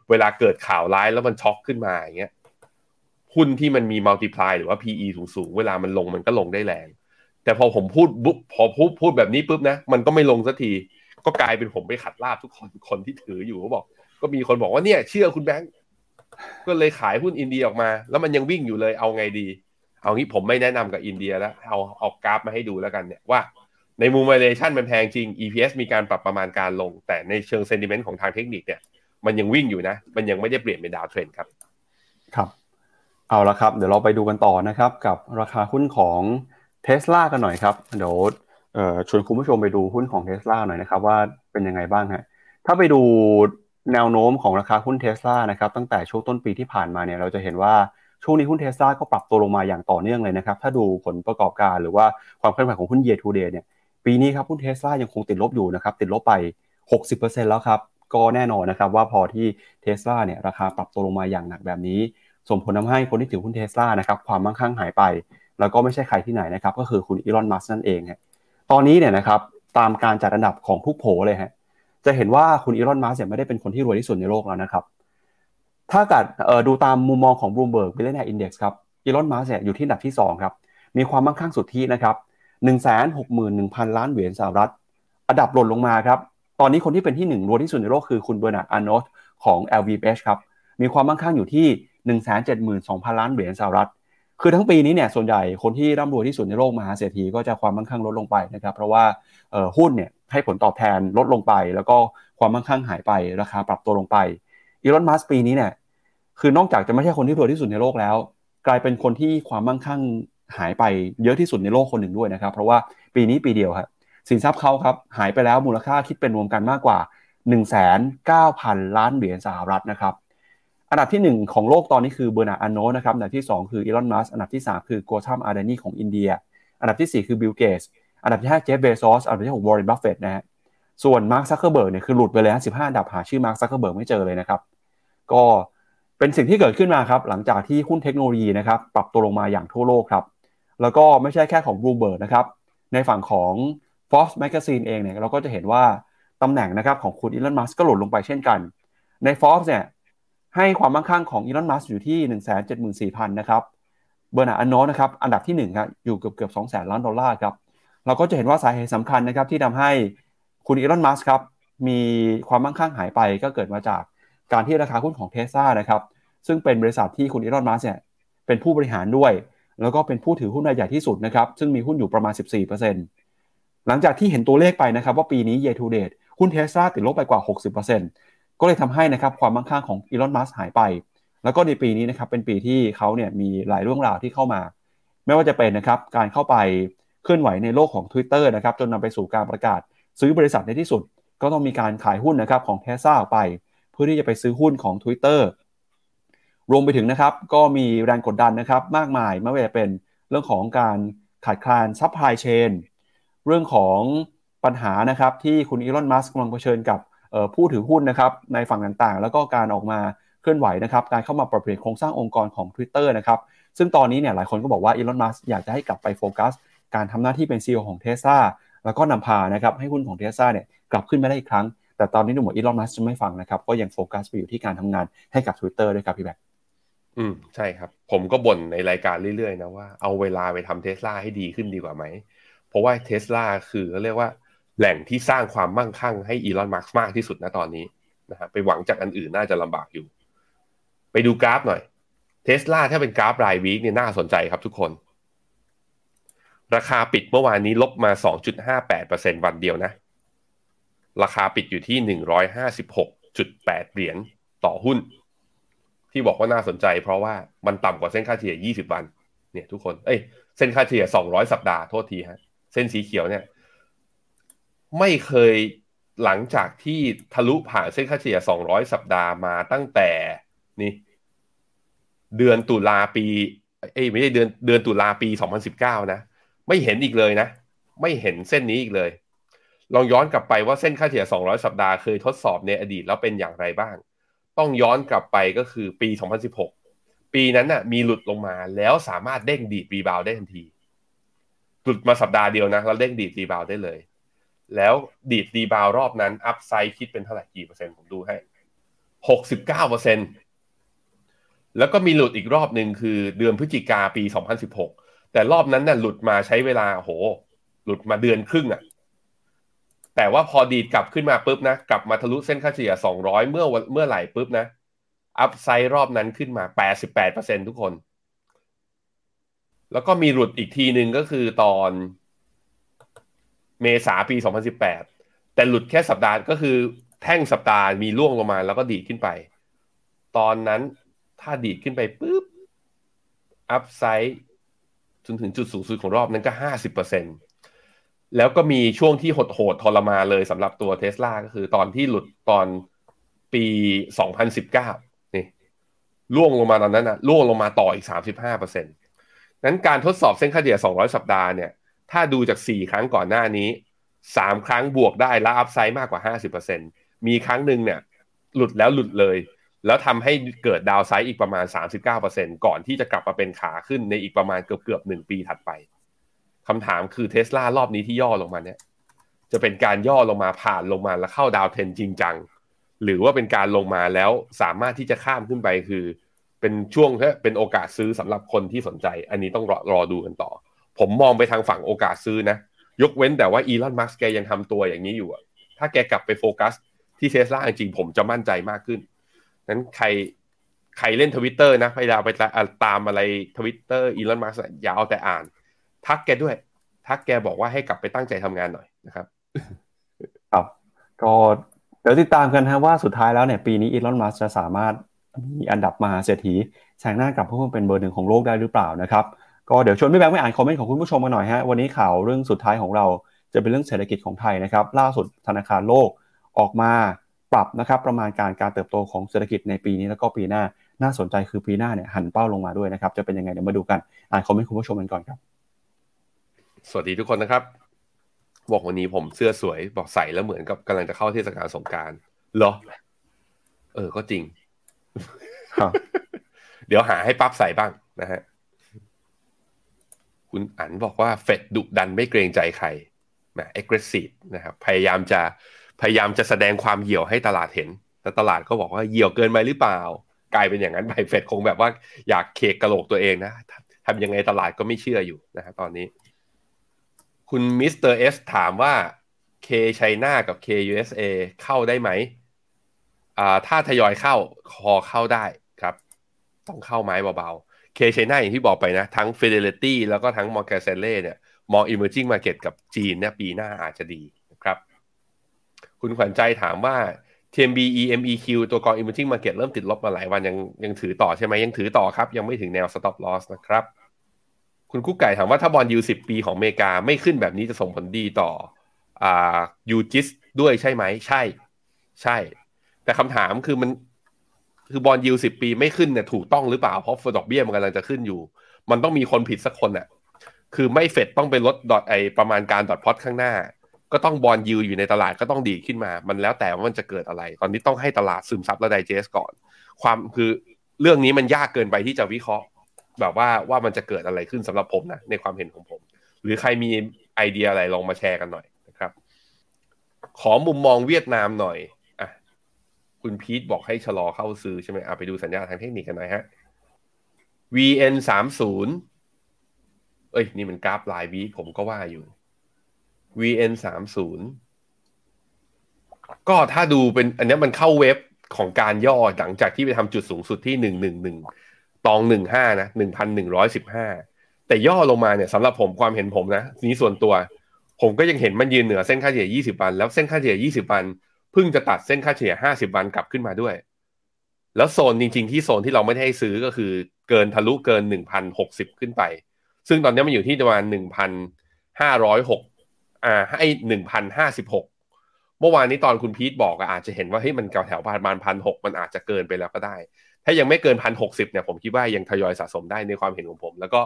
[SPEAKER 3] เวลาเกิดข่าวร้ายแล้วมันช็อกขึ้นมาอย่างเงี้ยหุ้นที่มันมี multiply หรือว่า PE สูงๆ เวลามันลงมันก็ลงได้แรง แต่พอผมพูดบุ๊บพอพูดพูดแบบนี้ปุ๊บนะ มันก็ไม่ลงสักที ก็กลายเป็นผมไปขัดลาบทุกคนคนที่ถืออยู่เขาบอก ก็มีคนบอกว่าเนี่ยเชื่อคุณแบงค์ ก็เลยขายหุ้นอินเดียออกมา แล้วมันยังวิ่งอยู่เลยเอาไงดี เอางี้ผมไม่แนะนำกับอินเดียแล้วเอาเอากราฟมาให้ดูแล้วกันเนี่ยว่าในมุม valuation มันแพงจริง EPS มีการปรับประมาณการลง แต่ในเชิง sentiment ของทางเทคนิคเนี่ย มันยังวิ่งอยู่นะ มันยังไม่ได้เปลี่ยนเป็นดาวเทรนครับ
[SPEAKER 2] ครับ เอาละครับ เดี๋ยวเราไปดูกันต่อนะครับ กับราคาหุ้นของเท s l a กันหน่อยครับ เดี๋ยวชวนคุณผู้ชมไปดูหุ้นของเท s l a หน่อยนะครับ ว่าเป็นยังไงบ้างฮะ ถ้าไปดู แนวโน้มของราคาหุ้นเท s l a นะครับตั้งแต่ช่วงต้นปีที่ผ่านมาเนี่ยเราจะเห็นว่าช่วงนี้หุ้นเท s l a ก็ปรับตัวลงมาอย่างต่อเนื่องเลยนะครับ ถ้าดูผลประกอบการหรือว่าความเคลื่อนไหวของหุ้น year to day เนี่ยปีนี้ครับหุ้นเท s l a ยังคงติดลบอยู่นะครับติดลบไป 60%แล้วครับก็แน่นอนนะครับว่าพอที่เท s l a เนี่ยราคาปรับตัวลงมาอย่างหนักแบบนี้ ส่งผลทาให้คนที่ถือหุ้นเท s l a นะครับความมั่งคั่งหายไป แล้วก็ไม่ใช่ใครที่ไหนนะครับก็คือคุณอีลอนมัสนั่นเองฮะตอนนี้เนี่ยนะครับตามการจัดอันดับของทุกโผเลยฮะ จะเห็นว่าคุณอีลอนมัสก์เนี่ยไม่ได้เป็นคนที่รวยที่สุดในโลกแล้วนะครับ ถ้าเกิดดูตามมุมมองของ Bloomberg Billionaire Index ครับอีลอนมัสก์เนี่ยอยู่ที่อันดับที่ 2 ครับ มีความมั่งคั่งสุดที่นะครับ161,000 ล้านเหรียญสหรัฐ อันดับหล่นลงมาครับ ตอนนี้คนที่เป็นที่ 1 รวยที่สุดในโลกคือคุณเบอร์นาร์ดอาร์โนลต์ของ LVMH ครับ มีความมั่งคั่งอยู่ที่ 172,000 ล้านเหรียญสหรัฐ คือทั้งปีนี้เนี่ยส่วนใหญ่คนที่ร่ำรวยที่สุดในโลกมหาเศรษฐีก็จะความมั่งคั่งลดลงไปนะครับ เพราะว่าหุ้นเนี่ย ให้ผลตอบแทนลดลงไป แล้วก็ความมั่งคั่งหายไปราคาปรับตัวลงไปอีลอนมัสปีนี้เนี่ยคือนอกจากจะไม่ใช่คนที่รวยที่สุดในโลกแล้ว กลายเป็นคนที่ความมั่งคั่งหายไปเยอะที่สุดในโลกคนหนึ่งด้วยนะครับ เพราะว่าปีนี้ปีเดียวครับสินทรัพย์เขาครับหายไปแล้วมูลค่าคิดเป็นรวมกันมากกว่า 1 9 0 0 0 0 ล้านเหรียญสหรัฐนะครับอันดับที่ 1 ของโลกตอนนี้คือเบอร์นาร์ดอาร์โนลต์นะครับอันดับที่ 2 คืออีลอนมัสก์อันดับที่ 3 คือโกทัมอาร์เดนีของอินเดีย อันดับที่ 4 คือบิลเกตส์ อันดับที่5เจฟเบซอสอันดับที่6วอร์เรนบัฟเฟตนะฮะส่วนมาร์คซักเคอร์เบิร์กเนี่ยคือหลุดไปเลยนะ15อันดับหาชื่อมาร์คซักเคอร์เบิร์กไม่เจอเลยนะครับก็เป็นสิ่งที่เกิดขึ้นมาครับ หลังจากที่หุ้นเทคโนโลยีนะครับปรับตัวลงมาอย่างทั่วโลกครับแล้วก็ไม่ใช่แค่ของ Bloomberg นะครับในฝั่งของ Forbes Magazine เองเนี่ยเราก็จะเห็นว่าตำแหน่งนะครับของคุณอีลอนมัสก์ก็หล่นลงไปเช่นกัน ใน Forbes เนี่ยให้ความมั่งคั่งของอีลอนมัสก์อยู่ที่ 174,000 นะครับ เบอร์นาอันโนนะครับ อันดับที่1ครับอยู่เกือบเกือบ200,000 ล้านดอลลาร์ครับ เราก็จะเห็นว่าสาเหตุสำคัญนะครับที่ทำให้คุณอีลอนมัสก์ครับมีความมั่งคั่งหายไปก็เกิดมาจากการที่ราคาหุ้นของเทสลานะครับซึ่งเป็นบริษัทที่คุณอีลอนมัสก์เนี่ยเป็นผู้บริหารด้วย แล้วก็เป็นผู้ถือหุ้นรายใหญ่ที่สุดนะครับซึ่งมีหุ้นอยู่ประมาณ 14%หลังจากที่เห็นตัวเลขไปนะครับว่าปีนี้ year to date หุ้นเทสซาติดลบไปกว่า 60%ก็เลยทำให้นะครับความมั่งคั่งของอีลอนมัสหายไป แล้วก็ในปีนี้นะครับเป็นปีที่เขาเนี่ยมีหลายเรื่องราวที่เข้ามา ไม่ว่าจะเป็นนะครับการเข้าไป เคลื่อนไหวในโลกของ Twitter นะครับจนนำไปสู่การประกาศ ซื้อบริษัทในที่สุด ก็ต้องมีการขายหุ้นนะครับของเทสซาออกไป เพื่อที่จะไปซื้อหุ้นของ Twitter รวมไปถึงนะครับก็มีแรงกดดันนะครับมากมายไม่ว่าจะเป็นเรื่องของการขาดแคลน supply chain เรื่องของปัญหานะครับที่คุณอีลอน มัสก์กำลังเผชิญกับผู้ถือหุ้นนะครับในฝั่งต่างๆ แล้วก็การออกมาเคลื่อนไหวนะครับการเข้ามาปรับเปลี่ยนโครงสร้างองค์กรของ Twitter นะครับซึ่งตอนนี้เนี่ยหลายคนก็บอกว่าอีลอน มัสก์อยากจะให้กลับไปโฟกัส การทำหน้าที่เป็น CEO ของเทสลาแล้วก็นำพานะครับให้หุ้นของเทสลาเนี่ยกลับขึ้นมาได้อีกครั้ง แต่ตอนนี้ดูเหมือนอีลอนมัสก์จะไม่ฟังนะครับ ก็ยังโฟกัสไปอยู่ที่การทำงานให้กับ Twitter ด้วยครับพี่แบงค์
[SPEAKER 3] อืมใช่ครับ ผมก็บ่นในรายการเรื่อยๆนะว่าเอาเวลาไปทำเทสลาให้ดีขึ้นดีกว่าไหม เพราะว่าเทสลาคือเรียกว่าแหล่งที่สร้างความมั่งคั่งให้อีลอนมัสก์มากที่สุดนะตอนนี้นะฮะไปหวังจากอันอื่นน่าจะลำบากอยู่ ไปดูกราฟหน่อยเทสลาถ้าเป็นกราฟราย week เนี่ยน่าสนใจครับทุกคน ราคาปิดเมื่อวานนี้ลบมา 2.58%วันเดียวนะ ราคาปิดอยู่ที่ 156.8 เหรียญต่อหุ้น ที่บอกว่าน่าสนใจ เพราะว่ามันต่ำกว่าเส้นค่าเฉลี่ย 20 วัน เนี่ยทุกคน เอ้ย เส้นค่าเฉลี่ย 200 สัปดาห์ โทษทีฮะ เส้นสีเขียวเนี่ย ไม่เคยหลังจากที่ทะลุผ่านเส้นค่าเฉลี่ย 200 สัปดาห์มาตั้งแต่นี่เดือนตุลาปี เอ้ยไม่ใช่เดือนเดือนตุลาปี 2019 นะ ไม่เห็นอีกเลยนะ ไม่เห็นเส้นนี้อีกเลย ลองย้อนกลับไปว่าเส้นค่าเฉลี่ย 200 สัปดาห์เคยทดสอบในอดีตแล้วเป็นอย่างไรบ้าง ต้องย้อนกลับไปก็คือปี 2016 ปีนั้นน่ะมีหลุดลงมาแล้วสามารถเด้งดีด rebound ได้ทันที หลุดมาสัปดาห์เดียวนะแล้วเด้งดีด rebound ได้เลย แล้วดีด rebound รอบนั้น upside คิดเป็นเท่าไหร่กี่เปอร์เซ็นต์ผมดูให้ 69เปอร์เซ็นต์แล้วก็มีหลุดอีกรอบหนึ่งคือเดือนพฤศจิกาปี 2016 แต่รอบนั้นน่ะหลุดมาใช้เวลาโห หลุดมาเดือนครึ่งอะ่ะ แต่ว่าพอดีดกลับขึ้นมาปุ๊บนะกลับมาทะลุเส้นค่าเฉลี่ย 200 เมื่อเมื่อไหร่ปุ๊บนะอัพไซด์รอบนั้นขึ้นมา 88%ทุกคน แล้วก็มีหลุดอีกทีหนึ่งก็คือตอนเมษาปี 2018 แต่หลุดแค่สัปดาห์ก็คือแท่งสัปดาห์มีล่วงลงมาแล้วก็ดีดขึ้นไป ตอนนั้นถ้าดีดขึ้นไปปุ๊บอัพไซด์ จนถึงจุดสูงสุดของรอบนั้นก็ห้าสิบเปอร์เซ็นแล้วก็มีช่วงที่หดโหดทรมาเลยสำหรับตัวเทสลาก็คือตอนที่หลุดตอนปีสองพันสิบเก้านี่ล่วงลงมาตอนนั้นนะล่วงลงมาต่ออีกสามสิบห้าเปอร์เซ็นต์นั้นการทดสอบเส้นค่าเฉลี่ยสองร้อยสัปดาห์เนี่ย ถ้าดูจากสี่ครั้งก่อนหน้านี้สามครั้งบวกได้แล้วอัพไซด์มากกว่าห้าสิบเปอร์เซ็นมีครั้งหนึ่งเนี่ย หลุดแล้วหลุดเลย แล้วทำให้เกิดดาวไซด์อีกประมาณ 39%ก่อนที่จะกลับมาเป็นขาขึ้นในอีกประมาณเกือบเกือบหนึ่งปีถัดไปคำถามคือเทสลารอบนี้ที่ย่อลงมาเนี่ย จะเป็นการย่อลงมาผ่านลงมาแล้วเข้าดาวเทนจริงจัง หรือว่าเป็นการลงมาแล้วสามารถที่จะข้ามขึ้นไปคือ เป็นช่วงเป็นโอกาสซื้อสำหรับคนที่สนใจ อันนี้ต้องรอรอดูกันต่อ ผมมองไปทางฝั่งโอกาสซื้อนะ ยกเว้นแต่ว่าอีลอนมัสก์แกยังทำตัวอย่างนี้อยู่ถ้าแกกลับไปโฟกัส ที่เทสลาจริงผมจะมั่นใจมากขึ้น นั้นใครใครเล่นทวิตเตอร์นะพยายามไปตามอะไรทวิตเตอร์อีลอนมัสก์อย่าเอาแต่อ่าน ทักแกด้วย ทักแกบอกว่าให้กลับไปตั้งใจทำงานหน่อยนะครับ
[SPEAKER 2] ครับก็เดี๋ยวติดตามกันนะว่าสุดท้ายแล้วเนี่ยปีนี้อีลอนมัสก์จะสามารถมีอันดับมหาเศรษฐีแซงหน้ากลับเพื่อเป็นเบอร์หนึ่งของโลกได้หรือเปล่านะครับก็เดี๋ยวชวนพี่แบงค์ไปอ่านคอมเมนต์ของคุณผู้ชมมาหน่อยฮะวันนี้ข่าวเรื่องสุดท้ายของเราจะเป็นเรื่องเศรษฐกิจของไทยนะครับ ล่าสุดธนาคารโลกออกมา ปรับนะครับประมาณการการเติบโตของเศรษฐกิจในปีนี้แล้วก็ปีหน้าน่าสนใจคือปีหน้าเนี่ยหันเป้าลงมาด้วยนะครับ จะเป็นยังไงเดี๋ยวมาดูกันอ่านคอมเมนต์คุณผู้ชมกันก่อนครับ
[SPEAKER 3] สวัสดีทุกคนนะครับ บอกวันนี้ผมเสื้อสวยบอกใส่แล้วเหมือนกับกำลังจะเข้าเทศกาลสงการเหรอ เออก็จริงเดี๋ยวหาให้ปั๊บใส่บ้างนะฮะคุณอั๋นบอกว่าเฟดดุดันไม่เกรงใจใครนะ aggressive นะครับพยายามจะ พยายามจะแสดงความเหี่ยวให้ตลาดเห็น แต่ตลาดก็บอกว่าเหี่ยวเกินไปหรือเปล่า กลายเป็นอย่างนั้นไปเฟดคงแบบว่าอยากเคกกระโหลกตัวเองนะทำยังไงตลาดก็ไม่เชื่ออยู่นะฮะตอนนี้ คุณมิสเตอร์เอสถามว่าเคไชน่ากับ KUSA เข้าได้ไหมอ่าถ้าทยอยเข้าคอเข้าได้ครับ ต้องเข้าไม้เบาๆเคไชน่าอย่างที่บอกไปนะ ทั้ง Fidelity แล้วก็ทั้ง Morgan Stanley เนี่ยมอง emerging market กับจีนเนี่ยปีหน้าอาจจะดี คุณขวัญใจถามว่า TMB EMEQ ตัวกอง emerging market เริ่มติดลบมาหลายวันยังยังถือต่อใช่ไหมยังถือต่อครับ ยังไม่ถึงแนว stop loss นะครับ คุณกุ๊กไก่ถามว่าถ้า bond yield สิบปีของอเมริกาไม่ขึ้นแบบนี้จะส่งผลดีต่ออ่า UGIS ด้วยใช่ไหมใช่ ใช่ แต่คำถามคือมันคือ bond yield สิบปีไม่ขึ้นเนี่ยถูกต้องหรือเปล่า เพราะดอกเบี้ยมันกำลังจะขึ้นอยู่ มันต้องมีคนผิดสักคนอะคือไม่เฟดต้องไปลด dot ไอประมาณการ dot plot ข้างหน้า ก็ต้อง bond yield อยู่ในตลาดก็ต้องดีขึ้นมา มันแล้วแต่ว่ามันจะเกิดอะไร ตอนนี้ต้องให้ตลาดซึมซับและ digest ก่อน ความคือเรื่องนี้มันยากเกินไปที่จะวิเคราะห์ แบบว่าว่ามันจะเกิดอะไรขึ้นสำหรับผมนะในความเห็นของผม หรือใครมีไอเดียอะไรลองมาแชร์กันหน่อยนะครับ ขอมุมมองเวียดนามหน่อยอะคุณพีทบอกให้ชะลอเข้าซื้อใช่ไหมอะไปดูสัญญาณทางเทคนิคกันหน่อยฮะ VN สามศูนย์เอ้ย นี่มันกราฟลายวีผมก็ว่าอยู่ VN สามศูนย์ก็ถ้าดูเป็นอันนี้มันเข้าเว็บของการย่อหลังจากที่ไปทำจุดสูงสุดที่หนึ่งหนึ่งหนึ่งตองหนึ่งห้านะหนึ่งพันหนึ่งร้อยสิบห้าแต่ย่อลงมาเนี่ยสำหรับผมความเห็นผมนะนี้ส่วนตัว ผมก็ยังเห็นมันยืนเหนือเส้นค่าเฉลี่ย 20 วัน แล้วเส้นค่าเฉลี่ย 20 วันเพิ่งจะตัดเส้นค่าเฉลี่ย 50 วันกลับขึ้นมาด้วย แล้วโซนจริง ๆ ที่โซนที่เราไม่ได้ให้ซื้อก็คือเกินทะลุเกิน 1,060 ขึ้นไป ซึ่งตอนนี้มันอยู่ที่ประมาณ 1,506 อ่าให้1,056เมื่อวานนี้ตอนคุณพีทบอกอาจจะเห็นว่าเฮ้ยมันแถวประมาณพันหกมันอาจจะเกินไปแล้วก็ได้ ถ้ายังไม่เกินพันหกสิบเนี่ยผมคิดว่ายังทยอยสะสมได้ในความเห็นของผม แล้วก็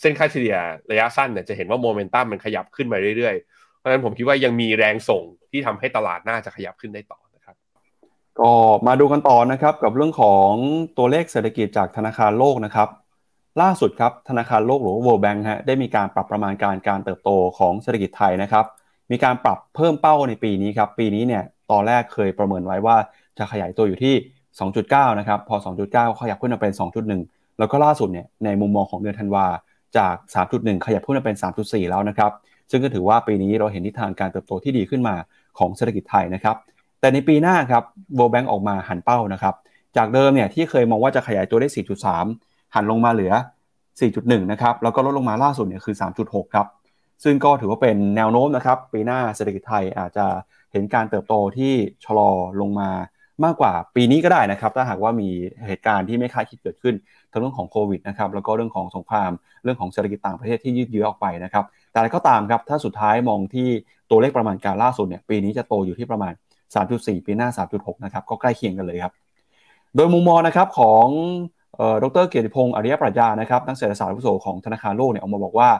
[SPEAKER 3] เส้นค่าเฉลี่ยระยะสั้นเนี่ยจะเห็นว่าโมเมนตัมมันขยับขึ้นมาเรื่อยๆ เพราะฉะนั้นผมคิดว่ายังมีแรงส่งที่ทำให้ตลาดน่าจะขยับขึ้นได้ต่อนะครับ
[SPEAKER 2] ก็มาดูกันต่อนะครับกับเรื่องของตัวเลขเศรษฐกิจจากธนาคารโลกนะครับ ล่าสุดครับธนาคารโลกหรือว่า World Bank ฮะได้มีการปรับประมาณการการเติบโตของเศรษฐกิจไทยนะครับมีการปรับเพิ่มเป้าในปีนี้ครับปีนี้เนี่ยตอนแรกเคยประเมินไว้ว่าจะขยายตัวอยู่ที่ 2.9 นะครับพอ 2.9 ขยับขึ้นมาเป็น 2.1 แล้วก็ล่าสุดเนี่ยในมุมมองของเดือนธันวาจาก 3.1 ขยับขึ้นมาเป็น 3.4 แล้วนะครับซึ่งก็ถือว่าปีนี้เราเห็นทิศทางการเติบโตที่ดีขึ้นมาของเศรษฐกิจไทยนะครับแต่ในปีหน้าครับ World Bank ออกมาหันเป้านะครับจากเดิมเนี่ยที่เคยมองว่าจะขยายตัวได้ 4.3 หันลงมาเหลือ 4.1 นะครับ แล้วก็ลดลงมาล่าสุดเนี่ยคือ 3.6 ครับ ซึ่งก็ถือว่าเป็นแนวโน้มนะครับ ปีหน้าเศรษฐกิจไทยอาจจะเห็นการเติบโตที่ชะลอลงมามากกว่าปีนี้ก็ได้นะครับ ถ้าหากว่ามีเหตุการณ์ที่ไม่คาดคิดเกิดขึ้นทั้งเรื่องของโควิดนะครับ แล้วก็เรื่องของสงคราม เรื่องของเศรษฐกิจต่างประเทศที่ยืดเยื้อออกไปนะครับ แต่อะไรก็ตามครับ ถ้าสุดท้ายมองที่ตัวเลขประมาณการล่าสุดเนี่ย ปีนี้จะโตอยู่ที่ประมาณ 3.4 ปีหน้า 3.6 นะครับ ก็ใกล้เคียงกันเลยครับ โดยมุมมองนะครับของ ดรเกียรติพงศ์อริยปรัชญานะครับนักเศรษฐศาสตร์ผู้โสของธนาคารโลกเนี่ยออกมาบอกว่า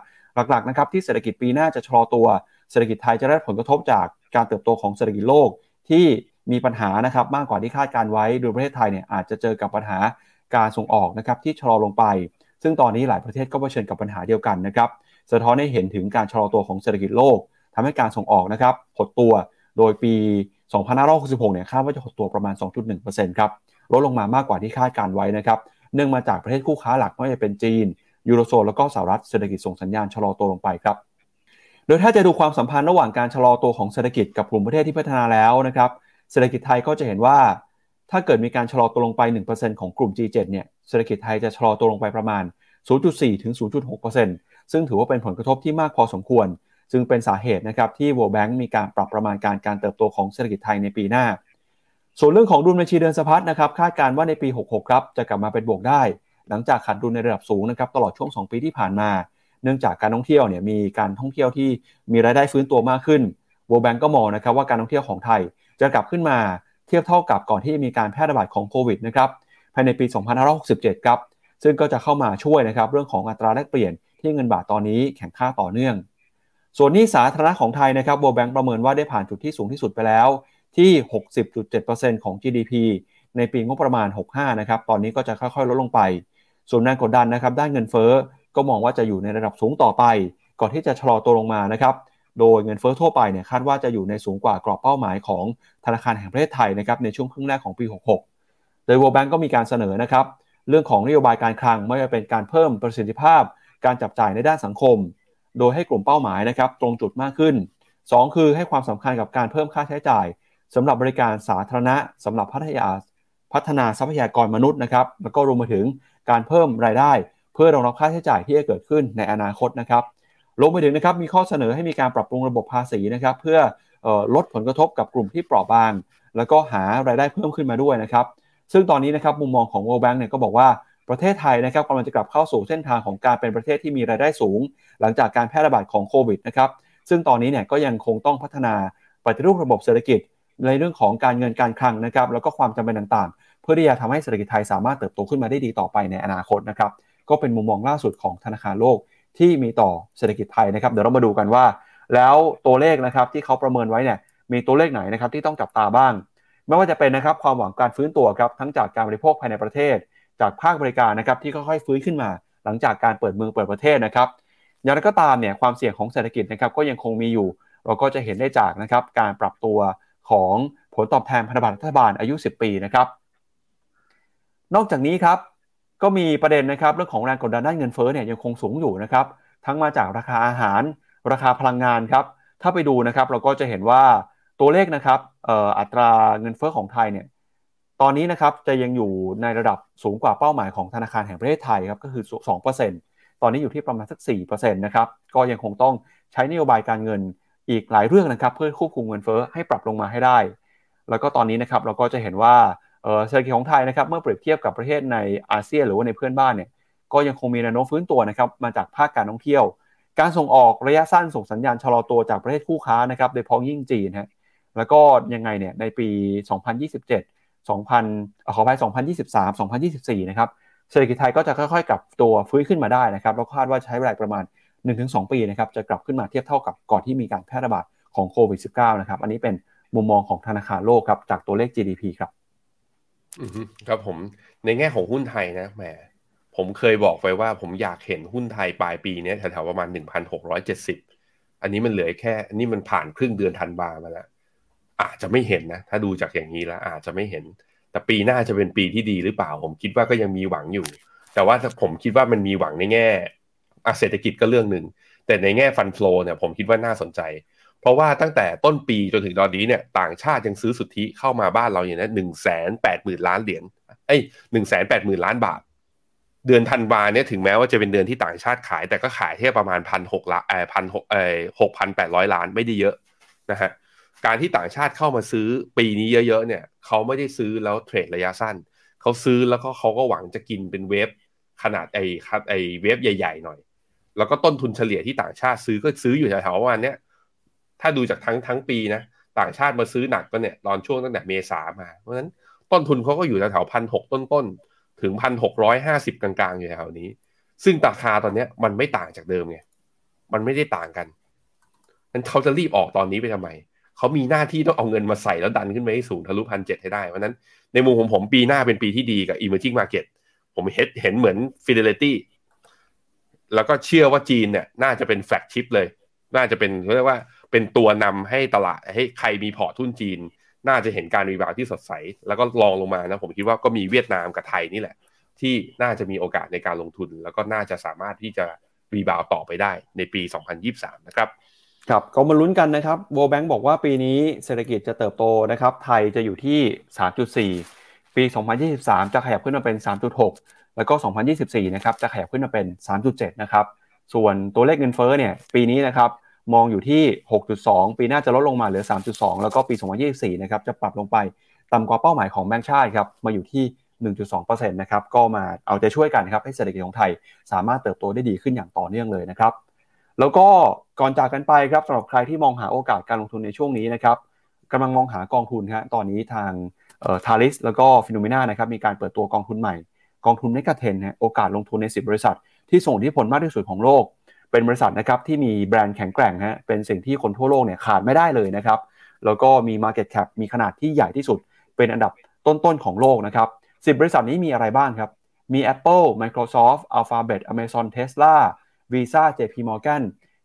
[SPEAKER 2] หลักๆนะครับที่เศรษฐกิจปีหน้าจะชะลอตัวเศรษฐกิจไทยจะได้ผลกระทบจากการเติบโตของเศรษฐกิจโลกที่มีปัญหานะครับมากกว่าที่คาดการไว้โดยประเทศไทยเนี่ยอาจจะเจอกับปัญหาการส่งออกนะครับที่ชะลอลงไป ซึ่งตอนนี้หลายประเทศก็เผชิญกับปัญหาเดียวกันนะครับสะท้อนให้เห็นถึงการชะลอตัวของเศรษฐกิจโลกทำให้การส่งออกนะครับหดตัวโดยปี 2566 เนี่ยคาดว่าจะหดตัวประมาณ 2.1%ครับลดลงมามากกว่าที่คาดการไว้นะครับ เนื่องมาจากประเทศคู่ค้าหลักไม่ว่าจะเป็นจีนยูโรโซนแล้วก็สหรัฐเศรษฐกิจส่งสัญญาณชะลอตัวลงไปครับ โดยถ้าจะดูความสัมพันธ์ระหว่างการชะลอตัวของเศรษฐกิจกับกลุ่มประเทศที่พัฒนาแล้วนะครับเศรษฐกิจไทยก็จะเห็นว่า ถ้าเกิดมีการชะลอตัวลงไป 1%ของกลุ่ม G7 เนี่ยเศรษฐกิจไทยจะชะลอตัวลงไปประมาณ 0.4 ถึง 0.6%ซึ่งถือว่าเป็นผลกระทบที่มากพอสมควรซึ่งเป็นสาเหตุนะครับที่ World Bank มีการปรับประมาณการการเติบโตของเศรษฐกิจไทยในปีหน้า ส่วนเรื่องของดุลบัญชีเดินสะพัดนะครับคาดการณ์ว่าในปี 66 ครับจะกลับมาเป็นบวกได้ หลังจากขาดดุลในระดับสูงนะครับตลอดช่วง 2 ปีที่ผ่านมา เนื่องจากการท่องเที่ยวเนี่ยมีการท่องเที่ยวที่มีรายได้ฟื้นตัวมากขึ้น World Bank ก็มองนะครับว่าการท่องเที่ยวของไทย จะกลับขึ้นมาเทียบเท่ากับก่อนที่มีการแพร่ระบาดของโควิดนะครับภายในปี 2567 ครับซึ่งก็จะเข้ามาช่วยนะครับเรื่องของอัตราแลกเปลี่ยนที่เงินบาทตอนนี้แข็งค่าต่อเนื่อง ส่วนนี้สาธารณะของไทยนะครับ World Bank ประเมินว่าได้ผ่านจุดที่สูงที่สุดไปแล้ว ที่ 60.7%ของ GDP ในปีงบประมาณ 65 นะครับ ตอนนี้ก็จะค่อยๆ ลดลงไป ส่วนแรงกดดันนะครับ ด้านเงินเฟ้อ ก็มองว่าจะอยู่ในระดับสูงต่อไป ก่อนที่จะชะลอตัวลงมานะครับ โดยเงินเฟ้อทั่วไปเนี่ยคาดว่าจะอยู่ในสูงกว่ากรอบเป้าหมายของธนาคารแห่งประเทศไทยนะครับในช่วงครึ่งแรกของปี 66 โดย World Bank ก็มีการเสนอนะครับเรื่องของนโยบายการคลังไม่ว่าเป็นการเพิ่มประสิทธิภาพ การจับจ่ายในด้านสังคม โดยให้กลุ่มเป้าหมายนะครับตรงจุดมากขึ้น 2 คือให้ความสำคัญกับการเพิ่มค่าใช้จ่าย สำหรับบริการสาธารณะสำหรับพัฒนาพัฒนาทรัพยากรมนุษย์นะครับแล้วก็รวมไปถึงการเพิ่มรายได้ เพื่อรองรับค่าใช้จ่ายที่จะเกิดขึ้นในอนาคตนะครับรวมไปถึงนะครับมีข้อเสนอให้มีการปรับปรุงระบบภาษีนะครับเพื่ออลดผลกระทบกับกลุ่มที่เปราะบาง แล้วก็หารายได้เพิ่มขึ้นมาด้วยนะครับซึ่งตอนนี้นะครับมุมมองของ World Bank เนี่ยก็บอกว่าประเทศไทยนะครับกำลังจะกลับเข้าสู่เส้นทางของการเป็นประเทศที่มีรายได้สูง หลังจากการแพร่ระบาดของโควิดนะครับซึ่งตอนนี้เนี่ยก็ยังคงต้องพัฒนาปฏิรูประบบเศรษฐกิจ ในเรื่องของการเงินการคลังนะครับแล้วก็ความจำเป็นต่างๆ เพื่อที่จะทำให้เศรษฐกิจไทยสามารถเติบโตขึ้นมาได้ดีต่อไปในอนาคตนะครับก็เป็นมุมมองล่าสุดของธนาคารโลกที่มีต่อเศรษฐกิจไทยนะครับเดี๋ยวเรามาดูกันว่า แล้วตัวเลขนะครับที่เขาประเมินไว้เนี่ยมีตัวเลขไหนนะครับที่ต้องจับตาบ้าง ไม่ว่าจะเป็นนะครับความหวังการฟื้นตัวครับทั้งจากการบริโภคภายในประเทศ จากภาคบริการนะครับที่ค่อยๆฟื้นขึ้นมา หลังจากการเปิดเมืองเปิดประเทศนะครับอย่างไรก็ตามเนี่ยความเสี่ยงของเศรษฐกิจนะครับก็ยังคงมีอยู่ เราก็จะเห็นได้จากนะครับการปรับตัว ของผลตอบแทนพันธบัตรรัฐบาลอายุ 10 ปีนะครับ นอกจากนี้ครับก็มีประเด็นนะครับเรื่องของแรงกดดันด้านเงินเฟ้อเนี่ยยังคงสูงอยู่นะครับ ทั้งมาจากราคาอาหาร ราคาพลังงานครับถ้าไปดูนะครับเราก็จะเห็นว่าตัวเลขนะครับอัตราเงินเฟ้อของไทยเนี่ยตอนนี้นะครับจะยังอยู่ในระดับสูงกว่าเป้าหมายของธนาคารแห่งประเทศไทยครับก็คือ 2%ตอนนี้อยู่ที่ประมาณสัก4%นะครับก็ยังคงต้องใช้นโยบายการเงิน อีกหลายเรื่องนะครับเพื่อควบคุมเงินเฟ้อให้ปรับลงมาให้ได้ แล้วก็ตอนนี้นะครับเราก็จะเห็นว่าเศรษฐกิจของไทยนะครับเมื่อเปรียบเทียบกับประเทศในอาเซียนหรือว่าในเพื่อนบ้านเนี่ยก็ยังคงมีแนวโน้มฟื้นตัวนะครับมาจากภาคการท่องเที่ยว การส่งออกระยะสั้นส่งสัญญาณชะลอตัวจากประเทศคู่ค้านะครับโดยเฉพาะยิ่งจีนฮะแล้วก็ยังไงเนี่ยในปี 2027 2000ขออภัย2023 2024 นะครับเศรษฐกิจไทยก็จะค่อยๆกลับตัวฟื้นขึ้นมาได้นะครับแล้วคาดว่าใช้เวลาประมาณ 1-2 ปีนะครับจะกลับขึ้นมาเทียบเท่ากับก่อนที่มีการแพร่ระบาดของโควิด -19 นะครับ อันนี้เป็นมุมมองของธนาคารโลกครับจากตัวเลข GDP ครับ
[SPEAKER 3] ครับผมในแง่ของหุ้นไทยนะแหมผมเคยบอกไปว่าผมอยากเห็นหุ้นไทยปลายปีนี้แถวๆประมาณ 1,670 อันนี้มันเหลือแค่อันนี้มันผ่านครึ่งเดือนธันวามาแล้วอาจจะไม่เห็นนะ ถ้าดูจากอย่างนี้แล้วอาจจะไม่เห็น แต่ปีหน้าจะเป็นปีที่ดีหรือเปล่า ผมคิดว่าก็ยังมีหวังอยู่ แต่ว่าผมคิดว่ามันมีหวังในแง่ เศรษฐกิจก็เรื่องหนึ่งแต่ในแง่ฟันฟลอเนี่ยผมคิดว่าน่าสนใจ เพราะว่าตั้งแต่ต้นปีจนถึงตอนนี้เนี่ยต่างชาติยังซื้อสุทธิเข้ามาบ้านเราอย่างนี้หนึ่งแสนแปดหมื่นล้านเหรียญเอ้หนึ่งแสนแปดหมื่นล้านบาท เดือนธันวาเนี่ยถึงแม้ว่าจะเป็นเดือนที่ต่างชาติขาย แต่ก็ขายแค่ประมาณพันหกล้านเอ่อพันหกเอ่อหกพันแปดร้อยล้านไม่ได้เยอะนะฮะการที่ต่างชาติเข้ามาซื้อปีนี้เยอะๆเนี่ยเขาไม่ได้ซื้อแล้วเทรดระยะสั้นเขาซื้อแล้วก็เขาก็หวังจะกินเป็นเวฟขนาดไอ้ไอ้เวฟใหญ่ ๆ หน่อย แล้วก็ต้นทุนเฉลี่ยที่ต่างชาติซื้อก็ซื้ออยู่แถวๆประมาณนี้ถ้าดูจากทั้งทั้งปีนะ ต่างชาติมาซื้อหนักก็เนี่ยตอนช่วงตั้งแต่เมษามา เพราะฉะนั้นต้นทุนเขาก็อยู่แถวๆพันหกต้นๆถึงพันหกร้อยห้าสิบกลางๆ อยู่แถวนี้ ซึ่งราคาตอนนี้มันไม่ต่างจากเดิมไงมันไม่ได้ต่างกันนั้นเขาจะรีบออกตอนนี้ไปทำไมเขามีหน้าที่ต้องเอาเงินมาใส่แล้วดันขึ้นไปให้สูงทะลุพันเจ็ดให้ได้ เพราะนั้นในมุมของผมปีหน้าเป็นปีที่ดีกับ emerging market ผมเห็นเห็นเหมือน Fidelity แล้วก็เชื่อว่าจีนเนี่ยน่าจะเป็น flagship เลย น่าจะเป็นเรียกว่าเป็นตัวนำให้ตลาดให้ใครมีพอร์ตหุ้นจีน น่าจะเห็นการ rebound ที่สดใส แล้วก็รองลงมานะผมคิดว่าก็มีเวียดนามกับไทยนี่แหละ ที่น่าจะมีโอกาสในการลงทุน แล้วก็น่าจะสามารถที่จะ rebound ต่อไปได้ในปี 2023 นะครับ
[SPEAKER 2] ครับก็มาลุ้นกันนะครับพี่แบงค์บอกว่าปีนี้เศรษฐกิจจะเติบโตนะครับ ไทยจะอยู่ที่ 3.4 ปี 2023 จะขยับขึ้นมาเป็น 3.6 แล้วก็ 2024 นะครับจะขยับขึ้นมาเป็น 3.7 นะครับ ส่วนตัวเลขเงินเฟ้อเนี่ยปีนี้นะครับมองอยู่ที่ 6.2 ปีหน้าจะลดลงมาเหลือ 3.2 แล้วก็ปี 2024 นะครับจะปรับลงไปต่ำกว่าเป้าหมายของแบงก์ชาติครับมาอยู่ที่1.2%นะครับก็มาเอาใจช่วยกันครับให้เศรษฐกิจของไทย สามารถเติบโตได้ดีขึ้นอย่างต่อเนื่องเลยนะครับ แล้วก็ก่อนจากกันไปครับสำหรับใครที่มองหาโอกาสการลงทุนในช่วงนี้นะครับกำลังมองหากองทุนครับตอนนี้ทางทาริสแล้วก็ฟิโนเมนานะครับมีการเปิดตัวกองทุนใหม่ กองทุนเมกะเทนโอกาสลงทุนใน 10 บริษัท ที่ส่งที่ผลมากที่สุดของโลก เป็นบริษัทนะครับที่มีแบรนด์แข็งแกร่งฮะเป็นสิ่งที่คนทั่วโลกเนี่ยขาดไม่ได้เลยนะครับแล้วก็มี Market Cap มีขนาดที่ใหญ่ที่สุด เป็นอันดับต้นๆของโลกนะครับ10 บริษัทนี้มีอะไรบ้างครับ มี Apple Microsoft Alphabet Amazon Tesla Visa JP Morgan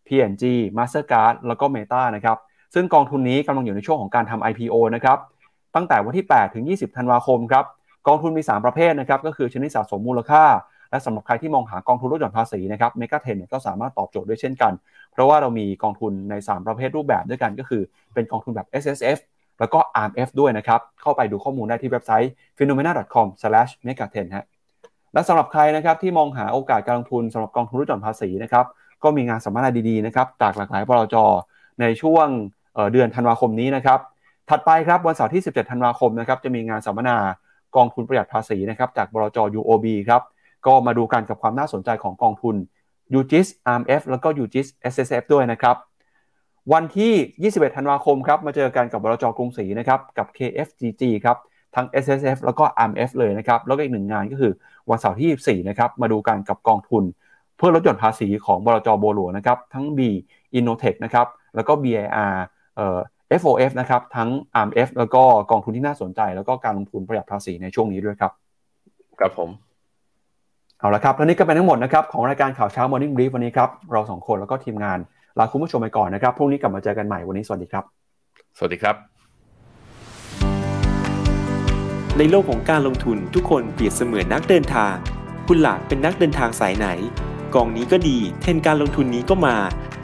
[SPEAKER 2] P&G Mastercard แล้วก็ Meta นะครับซึ่งกองทุนนี้กำลังอยู่ในช่วงของการทำ IPO นะครับตั้งแต่วันที่ 8 ถึง 20 ธันวาคมครับ กองทุนมี 3 ประเภทนะครับก็คือชนิดสะสมมูลค่า และสำหรับใครที่มองหากองทุนลดหย่อนภาษีนะครับเมกาเทนเนี่ยก็สามารถตอบโจทย์ด้วยเช่นกัน เพราะว่าเรามีกองทุนใน 3 ประเภทรูปแบบด้วยกันก็คือ เป็นกองทุนแบบ S S F แล้วก็ R M F ด้วยนะครับ เข้าไปดูข้อมูลได้ที่เว็บไซต์ phenomena.com/megaten ฮะและสำหรับใครนะครับที่มองหาโอกาสการลงทุนสำหรับกองทุนลดหย่อนภาษีนะครับก็มีงานสัมมนาดีๆนะครับจากหลากหลายบลจในช่วงเดือนธันวาคมนี้นะครับถัดไปครับวันเสาร์ที่ 17 ธันวาคมนะครับจะมีงานสัมมนา กองทุนประหยัดภาษีนะครับจากบลจ UOB ครับก็มาดูกันกับความน่าสนใจของกองทุน UGIS RMF แล้วก็ UGIS SSF ด้วยนะครับ วันที่ 21 ธันวาคมครับมาเจอกันกับบลจกรุงศรีนะครับกับ KFGG ครับทั้ง SSF แล้วก็ RMF เลยนะครับแล้วก็อีกหนึ่งงานก็คือวันเสาร์ที่ 24 นะครับมาดูกันกับกองทุน เพื่อลดหย่อนภาษีของบลจโบหลวงนะครับทั้ง B Innotech นะครับแล้วก็ BIR เอ่อ FOF นะครับทั้ง RMF แล้วก็กองทุนที่น่าสนใจ แล้วก็การลงทุนประหยัดภาษีในช่วงนี้ด้วยครับ
[SPEAKER 3] ครับผม
[SPEAKER 2] เอาละครับและนี่ก็เป็นทั้งหมดนะครับของรายการข่าวเช้า Morning Brief วันนี้ครับเราสองคนแล้วก็ทีมงานลาคุณผู้ชมไปก่อนนะครับพรุ่งนี้กลับมาเจอกันใหม่วันนี้สวัสดีครับ
[SPEAKER 3] สวัสดีครับ
[SPEAKER 4] ในโลกของการลงทุนทุกคนเปรียบเสมือนนักเดินทาง คุณล่ะเป็นนักเดินทางสายไหน กองนี้ก็ดี เทรนด์การลงทุนนี้ก็มา